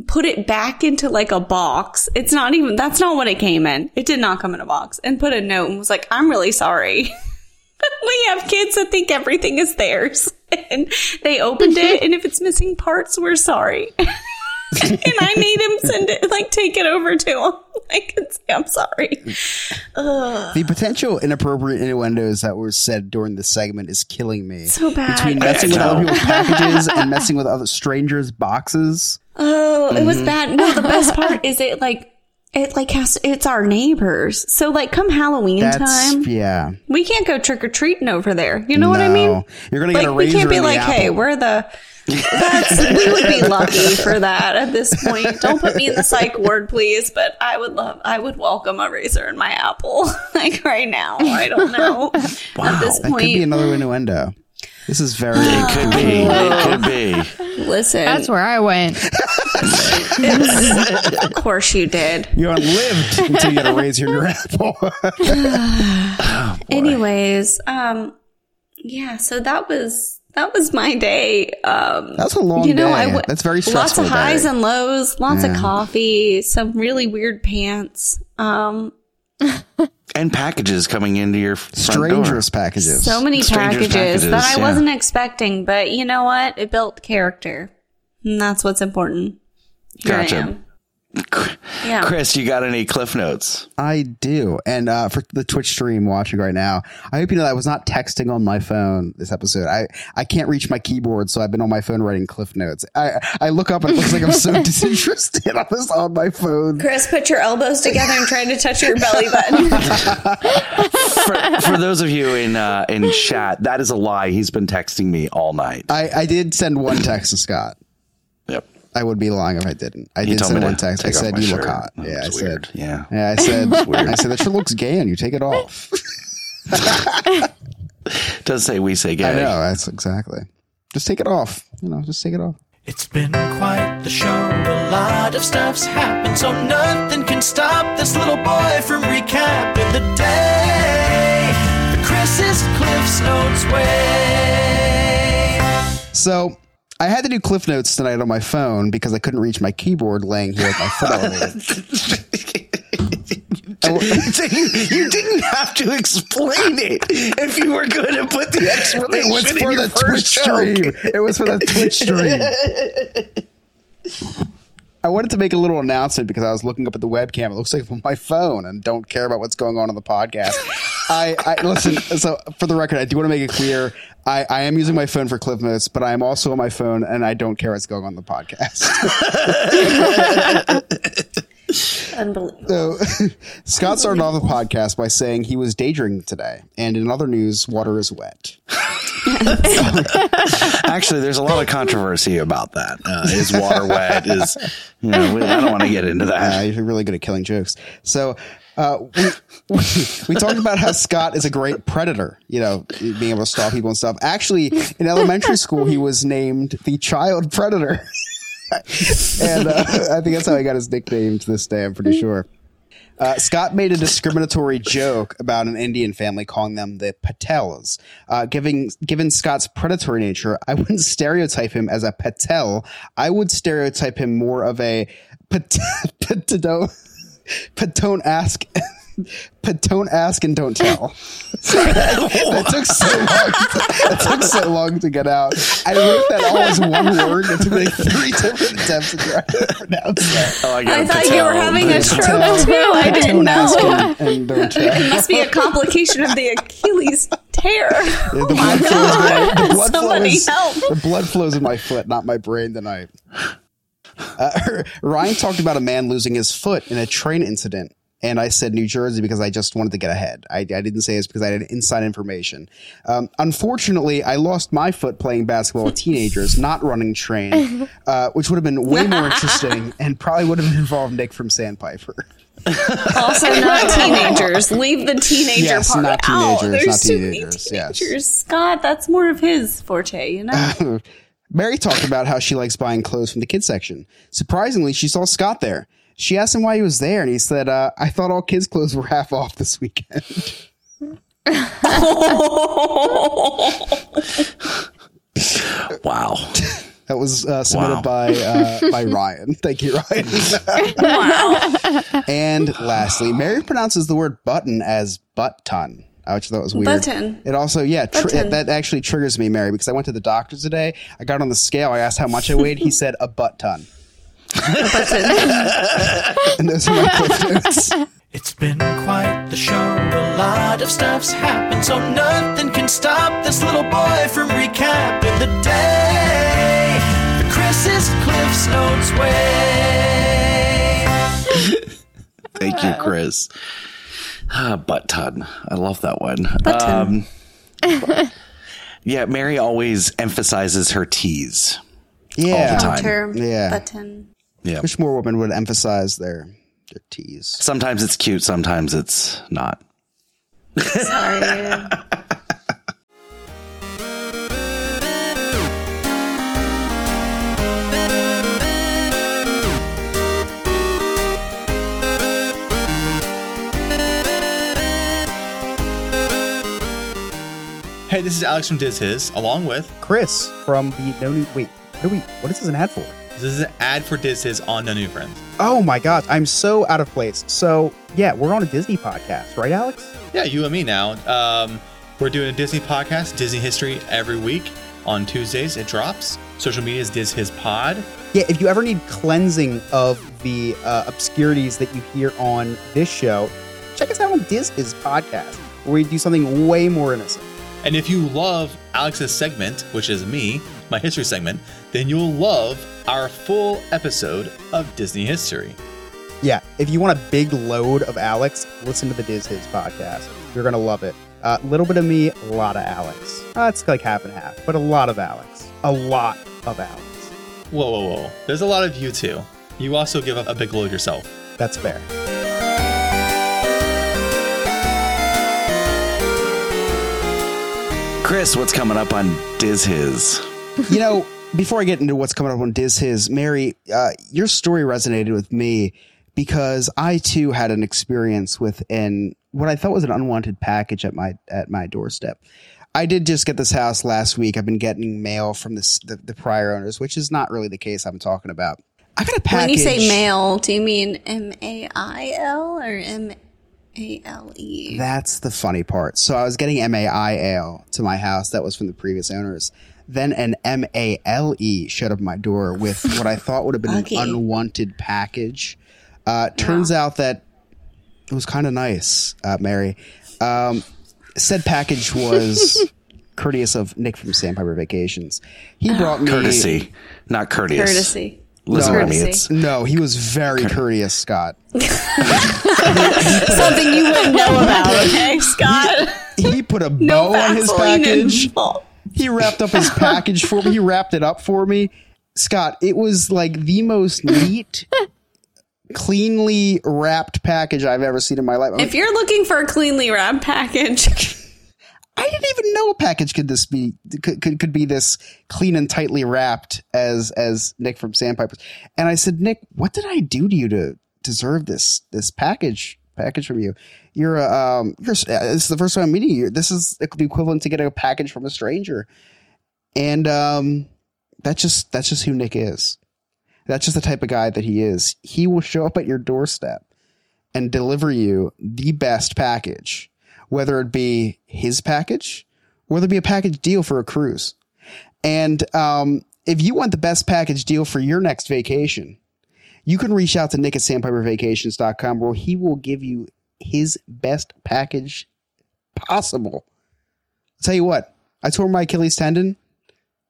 put it back into like a box. It's not even, that's not what it came in. It did not come in a box and put a note and was like, I'm really sorry. [LAUGHS] we have kids that think everything is theirs [LAUGHS] and they opened it. And if it's missing parts, we're sorry. [LAUGHS] and I made him send it, like take it over to him. Like, I'm sorry. Ugh. The potential inappropriate innuendos that were said during this segment is killing me. So bad. Between messing with other people's packages and messing with other strangers' boxes. Oh, it was Mhm. bad. No, the best [LAUGHS] part is it like it like has it's our neighbors. So like come Halloween That's time, yeah. we can't go trick or treating over there. You know what I mean? You're gonna like get a we can't be like, hey, we're the. That's we would be [LAUGHS] lucky for that at this point. Don't put me in the psych ward, please. But I would love, I would welcome a razor in my apple, [LAUGHS] like right now. I don't know at this point, That could be another innuendo. This is very. It could be. It could be. Listen, That's where I went. of course you did. You lived until you got a razor in your apple. [SIGHS] [SIGHS] Anyways, um, yeah, so that was that was my day. Um, That's a long you know, day. I w- That's very stressful. Lots of highs day. and lows, lots Yeah. of coffee, some really weird pants. Um, [LAUGHS] And packages coming into your front Strangers door. packages. so many Strangers packages, that I yeah. wasn't expecting, but you know what? It built character, and that's what's important. Here I Gotcha. Am. Yeah. Chris, you got any cliff notes? I do. And uh, for the Twitch stream watching right now, I hope you know that I was not texting on my phone this episode. I, I can't reach my keyboard, so I've been on my phone writing cliff notes. I, I look up and it looks like I'm so [LAUGHS] disinterested. I was on my phone. Chris, put your elbows together and try to touch your belly button. [LAUGHS] for, for those of you in uh, in chat, that is a lie. He's been texting me all night. I, I did send one text to Scott. Yep. I would be lying if I didn't. I You did send one text. I said my you look hot. That Yeah, I was said. Yeah. [LAUGHS] Yeah, I said. I said that sure looks gay on you. Take it off. [LAUGHS] [LAUGHS] Does say we say gay. I know. That's exactly. Just take it off. You know, just take it off. It's been quite the show. A lot of stuff's happened, so nothing can stop this little boy from recapping the day. The Chris's Cliff's Notes way. So I had to do cliff notes tonight on my phone because I couldn't reach my keyboard laying here with my foot elevated. [LAUGHS] So you, you didn't have to explain it if you were going to put the explanation It was for the Twitch joke. stream. It was for the Twitch stream. [LAUGHS] I wanted to make a little announcement because I was looking up at the webcam. It looks like I'm [LAUGHS] on my phone and don't care about what's going on on the podcast. [LAUGHS] I, I listen. So for the record, I do want to make it clear. I, I am using my phone for clip notes, but I am also on my phone and I don't care what's going on in the podcast. [LAUGHS] Unbelievable. So [LAUGHS] Scott started off the podcast by saying he was day drinking today, and in other news, water is wet. [LAUGHS] Actually, there's a lot of controversy about that. Uh, is water wet? Is you know? we- I don't want to get into that. Uh, you're really good at killing jokes. So uh, we, [LAUGHS] we talked about how Scott is a great predator, you know, being able to stalk people and stuff. Actually, in elementary school, he was named the child predator. [LAUGHS] and uh, I think that's how he got his nickname to this day, I'm pretty sure. Uh, Scott made a discriminatory joke about an Indian family, calling them the Patels. Uh, giving, given Scott's predatory nature, I wouldn't stereotype him as a Patel. I would stereotype him more of a Pat- [LAUGHS] Patone, Patone ask. Patone ask and don't tell. [LAUGHS] that took so long. To, that took so long to get out. I wrote that all as one word. It took me like three different attempts to try to pronounce that. Oh, I thought you were having a stroke too. I didn't Patone ask know. and, and don't [LAUGHS] tell. It must be a complication of the Achilles tear. Yeah, Oh the my blood flows. God. The blood Somebody flows. help. The blood flows in my foot, not my brain tonight. Uh, [LAUGHS] Ryan talked about a man losing his foot in a train incident. And I said New Jersey because I just wanted to get ahead. I, I didn't say this because I had inside information. Um, unfortunately, I lost my foot playing basketball with teenagers, not running train, [LAUGHS] uh, which would have been way more interesting and probably would have involved Nick from Sandpiper. Also, not [LAUGHS] teenagers. Leave the teenager Yes, part not out. teenagers, There's not too many teenagers, yes. teenagers. Scott, that's more of his forte, you know? [LAUGHS] Mary talked about how she likes buying clothes from the kids section. Surprisingly, she saw Scott there. She asked him why he was there, and he said, uh, "I thought all kids' clothes were half off this weekend." [LAUGHS] Wow. That was uh, submitted Wow. by uh, by [LAUGHS] Ryan. Thank you, Ryan. Wow. and lastly, Mary pronounces the word button as butt ton. Which I thought was weird. Button. It also, yeah, tr- Button. that actually triggers me, Mary, because I went to the doctor today. I got on the scale. I asked how much I weighed. He said a butt ton. And those are my cliff notes. It's been quite the show. A lot of stuff's happened, so nothing can stop this little boy from recapping the day. The Chris's Cliff's Notes way. Thank you, Chris. Ah, butt ton. I love that one. Button. Um, yeah, Mary always emphasizes her T's. Yeah. All the time. Term. Yeah. Button. Yeah. Wish more women would emphasize their their T's. Sometimes it's cute, sometimes it's not. Sorry. Hey, this is Alex from Diz His, along with Chris from the No New. Wait, what do we? What is this an ad for? This is an ad for Diz His on No New Friends. Oh my god, I'm so out of place. So yeah, we're on a Disney podcast, right, Alex? Yeah, you and me now. Um, we're doing a Disney podcast, Disney history, every week. On Tuesdays, it drops. Social media is Diz His Pod. Yeah, if you ever need cleansing of the uh, obscurities that you hear on this show, check us out on Diz His podcast, where we do something way more innocent. And if you love Alex's segment, which is me, my history segment, then you'll love our full episode of Disney history. Yeah, if you want a big load of Alex, listen to the Diz His podcast. You're gonna love it. A little bit of me, a lot of Alex. Uh, it's like half and half, but a lot of Alex. A lot of Alex. Whoa, whoa, whoa. There's a lot of you too. You also give up a big load yourself. That's fair. Chris, what's coming up on Diz His? you know, before I get into what's coming up on Diz His, Mary, uh, your story resonated with me because I too had an experience with an what I thought was an unwanted package at my at my doorstep. I did just get this house last week. I've been getting mail from this, the the prior owners, which is not really the case I'm talking about. I got a package. When you say mail, do you mean M A I L or M A L E? That's the funny part. So I was getting MAIL to my house that was from the previous owners. Then an MALE showed up at my door with [LAUGHS] what I thought would have been Okay. an unwanted package. Uh, turns out that it was kind of nice, uh, Mary. Um, said package was [LAUGHS] courteous of Nick from Sandpiper Vacations. He brought me Courtesy, not courteous. Courtesy. Listen no, to me. It's no, he was very courteous, Scott. [LAUGHS] Something you wouldn't know about, okay, Scott? he put a bow No on his Vaseline package. involved. He wrapped up his package for me. He wrapped it up for me. Scott, it was like the most neat, cleanly wrapped package I've ever seen in my life. If you're looking for a cleanly wrapped package, [LAUGHS] I didn't even know a package could this be could, could could be this clean and tightly wrapped as as Nick from Sandpipers. And I said, Nick, what did I do to you to deserve this this package package from you? You're a um you're uh, this is the first time I'm meeting you. This is the equivalent to getting a package from a stranger. And um that's just that's just who Nick is. That's just the type of guy that he is. He will show up at your doorstep and deliver you the best package, whether it be his package, whether it be a package deal for a cruise. And um, if you want the best package deal for your next vacation, you can reach out to Nick at sandpipervacations.com where he will give you his best package possible. I'll tell you what, I tore my Achilles tendon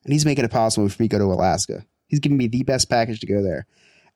and he's making it possible for me to go to Alaska. He's giving me the best package to go there.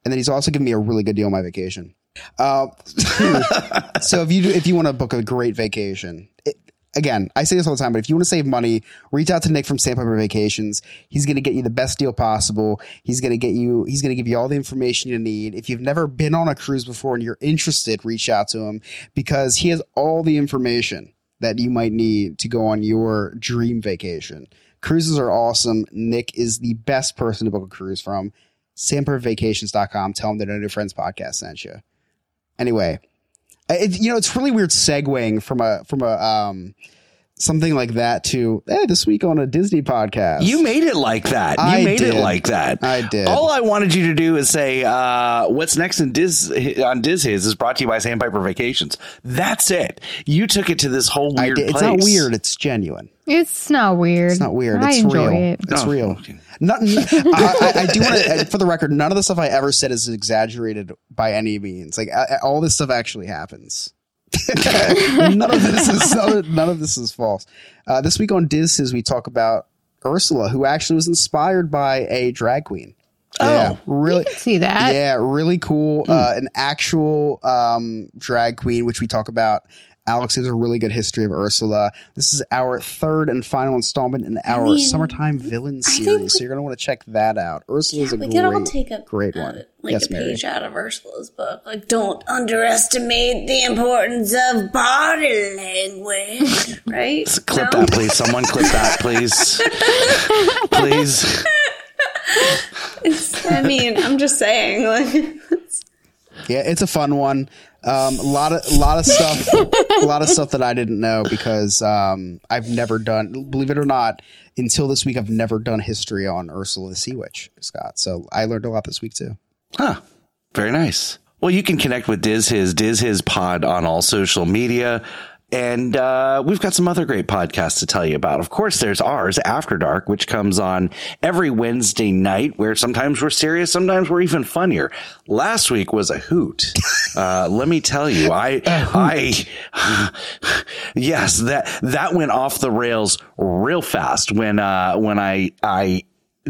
And then he's also giving me a really good deal on my vacation. Uh, [LAUGHS] so if you do, if you want to book a great vacation, it, again, I say this all the time, but if you want to save money, reach out to Nick from Sandpiper Vacations. He's going to get you the best deal possible. He's going to get you, he's going to give you all the information you need. If you've never been on a cruise before and you're interested, reach out to him because he has all the information that you might need to go on your dream vacation. Cruises are awesome. Nick is the best person to book a cruise from. SandpiperVacations.com. Tell him that No New Friends podcast sent you. Anyway, it, you know, it's really weird segueing from a from a um something like that to hey, this week on a Disney podcast. You made it like that. You I made it like that. I did. All I wanted you to do is say, uh, "What's next in Diz on Diz His is brought to you by Sandpiper Vacations." That's it. You took it to this whole I weird did. It's place. not weird. It's genuine. It's not weird. It's not weird. I it's enjoy real. it. It's Oh, real. Not, [LAUGHS] I, I, I do want to, for the record, none of the stuff I ever said is exaggerated by any means. Like I, I- all this stuff actually happens. [LAUGHS] none of this is none of, this is false. Uh, this week on Diz His we talk about Ursula, who actually was inspired by a drag queen. Yeah, really see that. Yeah, really cool. Uh, an actual um, drag queen, which we talk about. Alex has a really good history of Ursula. This is our third and final installment in our mean, summertime villain series, so you're gonna want to check that out. Ursula's a we great, could all take a great one. like yes, a Mary. page out of Ursula's book. Like, don't underestimate the importance of body language, [LAUGHS] right? [LAUGHS] Clip No? that, please. Someone clip that, please. [LAUGHS] please. It's, I mean, I'm just saying, like, Yeah, it's a fun one. Um, a lot of a lot of stuff, a lot of stuff that I didn't know because um, I've never done. Believe it or not, until this week, I've never done history on Ursula the Sea Witch, Scott. So I learned a lot this week too. Huh. Very nice. Well, you can connect with Diz His, Diz His Pod on all social media. And uh, we've got some other great podcasts to tell you about. Of course, there's ours, After Dark, which comes on every Wednesday night, where sometimes we're serious, sometimes we're even funnier. Last week was a hoot. Uh, let me tell you, I, I, yes, that that went off the rails real fast when uh, when I I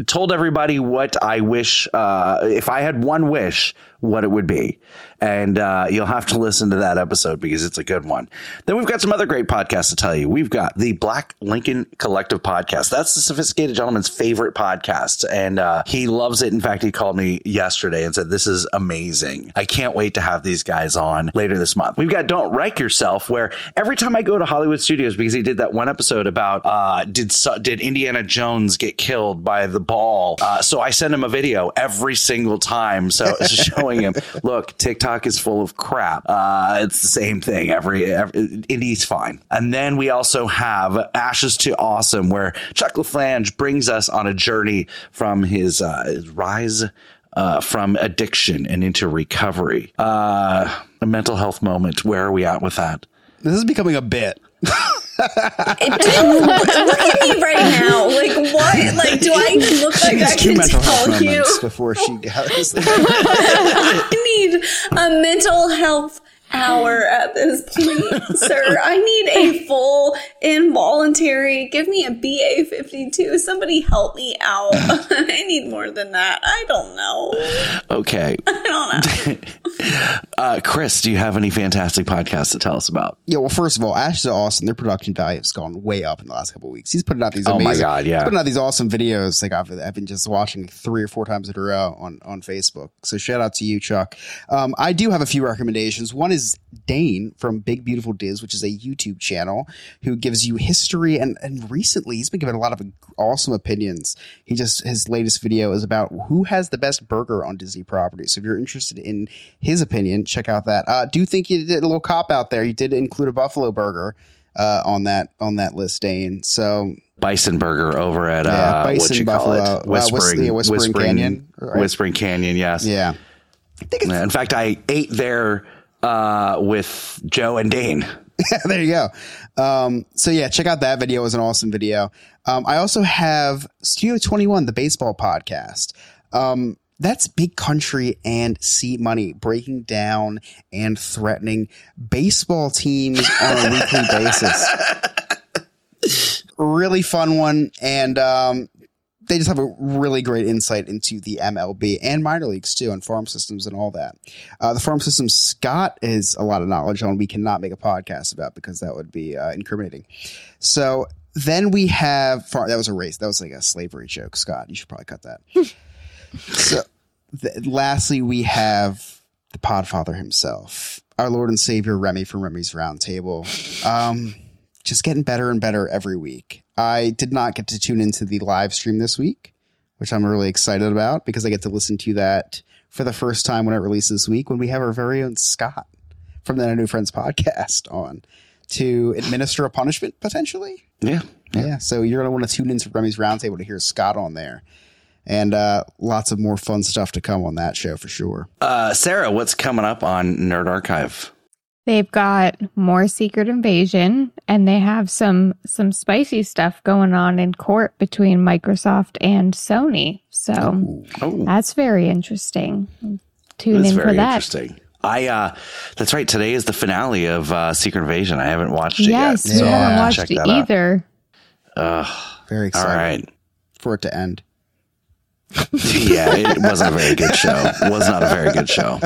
told everybody what I wish, uh, if I had one wish, what it would be. And uh, you'll have to listen to that episode because it's a good one. Then we've got some other great podcasts to tell you. We've got the Black Lincoln Collective podcast. That's the sophisticated gentleman's favorite podcast. And uh, he loves it. In fact, he called me yesterday and said, This is amazing. I can't wait to have these guys on later this month. We've got Don't Wreck Yourself, where every time I go to Hollywood Studios, because he did that one episode about uh, did, did Indiana Jones get killed by the ball? Uh, so I send him a video every single time. So [LAUGHS] showing him, look, TikTok is full of crap. Uh, it's the same thing. Every, every Indy's fine. And then we also have Ashes to Awesome, where Chuck LaFlange brings us on a journey from his, uh, rise uh, from addiction and into recovery. Uh, a mental health moment. Where are we at with that? This is becoming a bit. [LAUGHS] look [LAUGHS] at me right now. Like, what? Like, do I even look She like I gets can mental health tell you? before she [LAUGHS] goes. I need a mental health hour at this point, [LAUGHS] sir. I need a full involuntary. Give me a BA 52. Somebody help me out. [LAUGHS] I need more than that. I don't know. Okay. [LAUGHS] I don't know. Uh, Chris, do you have any fantastic podcasts to tell us about? Yeah, well, first of all, Ashes are awesome. Their production value has gone way up in the last couple of weeks. He's putting out these Oh my God, yeah. he's putting out these awesome videos. Like I've, I've been just watching three or four times in a row on on Facebook. So shout out to you, Chuck. Um, I do have a few recommendations. One is Dane from Big Beautiful Diz, which is a YouTube channel who gives you history and and recently he's been giving a lot of awesome opinions. He just his latest video is about who has the best burger on Disney property. So if you're interested in his opinion, check out that. Uh, do think you did a little cop out there. You did include a buffalo burger uh, on that on that list, Dane. So Bison Burger over at Yeah, uh, what Bison you call Buffalo, it? uh, Whis- yeah, Whispering Canyon, right? Whispering Canyon, yes. Yeah. Yeah, In fact, I ate there uh, with Joe and Dane. [LAUGHS] there you go. Um, so yeah, check out that video. It was an awesome video. Um, I also have Studio 21, the baseball podcast. Um, that's big country and sea money breaking down and threatening baseball teams on a weekly basis. [LAUGHS] Really fun one. And, um, they just have a really great insight into the MLB and minor leagues too, and farm systems and all that. Uh, the farm system Scott has a lot of knowledge on. We cannot make a podcast about because that would be uh, incriminating. So then we have far- that was a race. That was like a slavery joke, Scott. You should probably cut that. [LAUGHS] so th- lastly, we have the Podfather himself, our Lord and Savior Remy from Remy's Roundtable. Um, just getting better and better every week. I did not get to tune into the live stream this week, which I'm really excited about because I get to listen to that for the first time when it releases this week when we have our very own Scott from the New Friends podcast on. to administer a punishment potentially. Yeah. Yeah. So you're going to want to tune into Remy's Roundtable to hear Scott on there. And uh, lots of more fun stuff to come on that show for sure. Uh, Sarah, what's coming up on Nerd Archive? They've got more Secret Invasion, and they have some some spicy stuff going on in court between Microsoft and Sony. So that's very interesting. Tune That's in for very that. interesting. I uh that's right. Today is the finale of uh Secret Invasion. I haven't watched it Yes, yet. we so I'll haven't watched it either. Ugh. Very excited. All right. For it to end. [LAUGHS] yeah, it wasn't a very good show. It was not a very good show.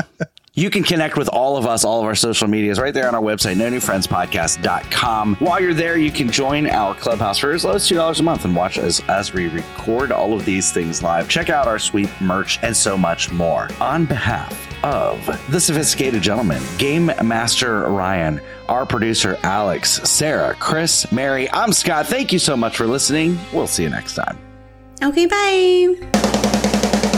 You can connect with all of us, all of our social medias right there on our website, no new friends podcast.com. While you're there, you can join our clubhouse for as low as $2 a month and watch us as we record all of these things live. Check out our sweet merch and so much more. On behalf of the sophisticated gentleman, Game Master Ryan, our producer Alex, Sarah, Chris, Mary, I'm Scott. Thank you so much for listening. We'll see you next time. Okay, bye.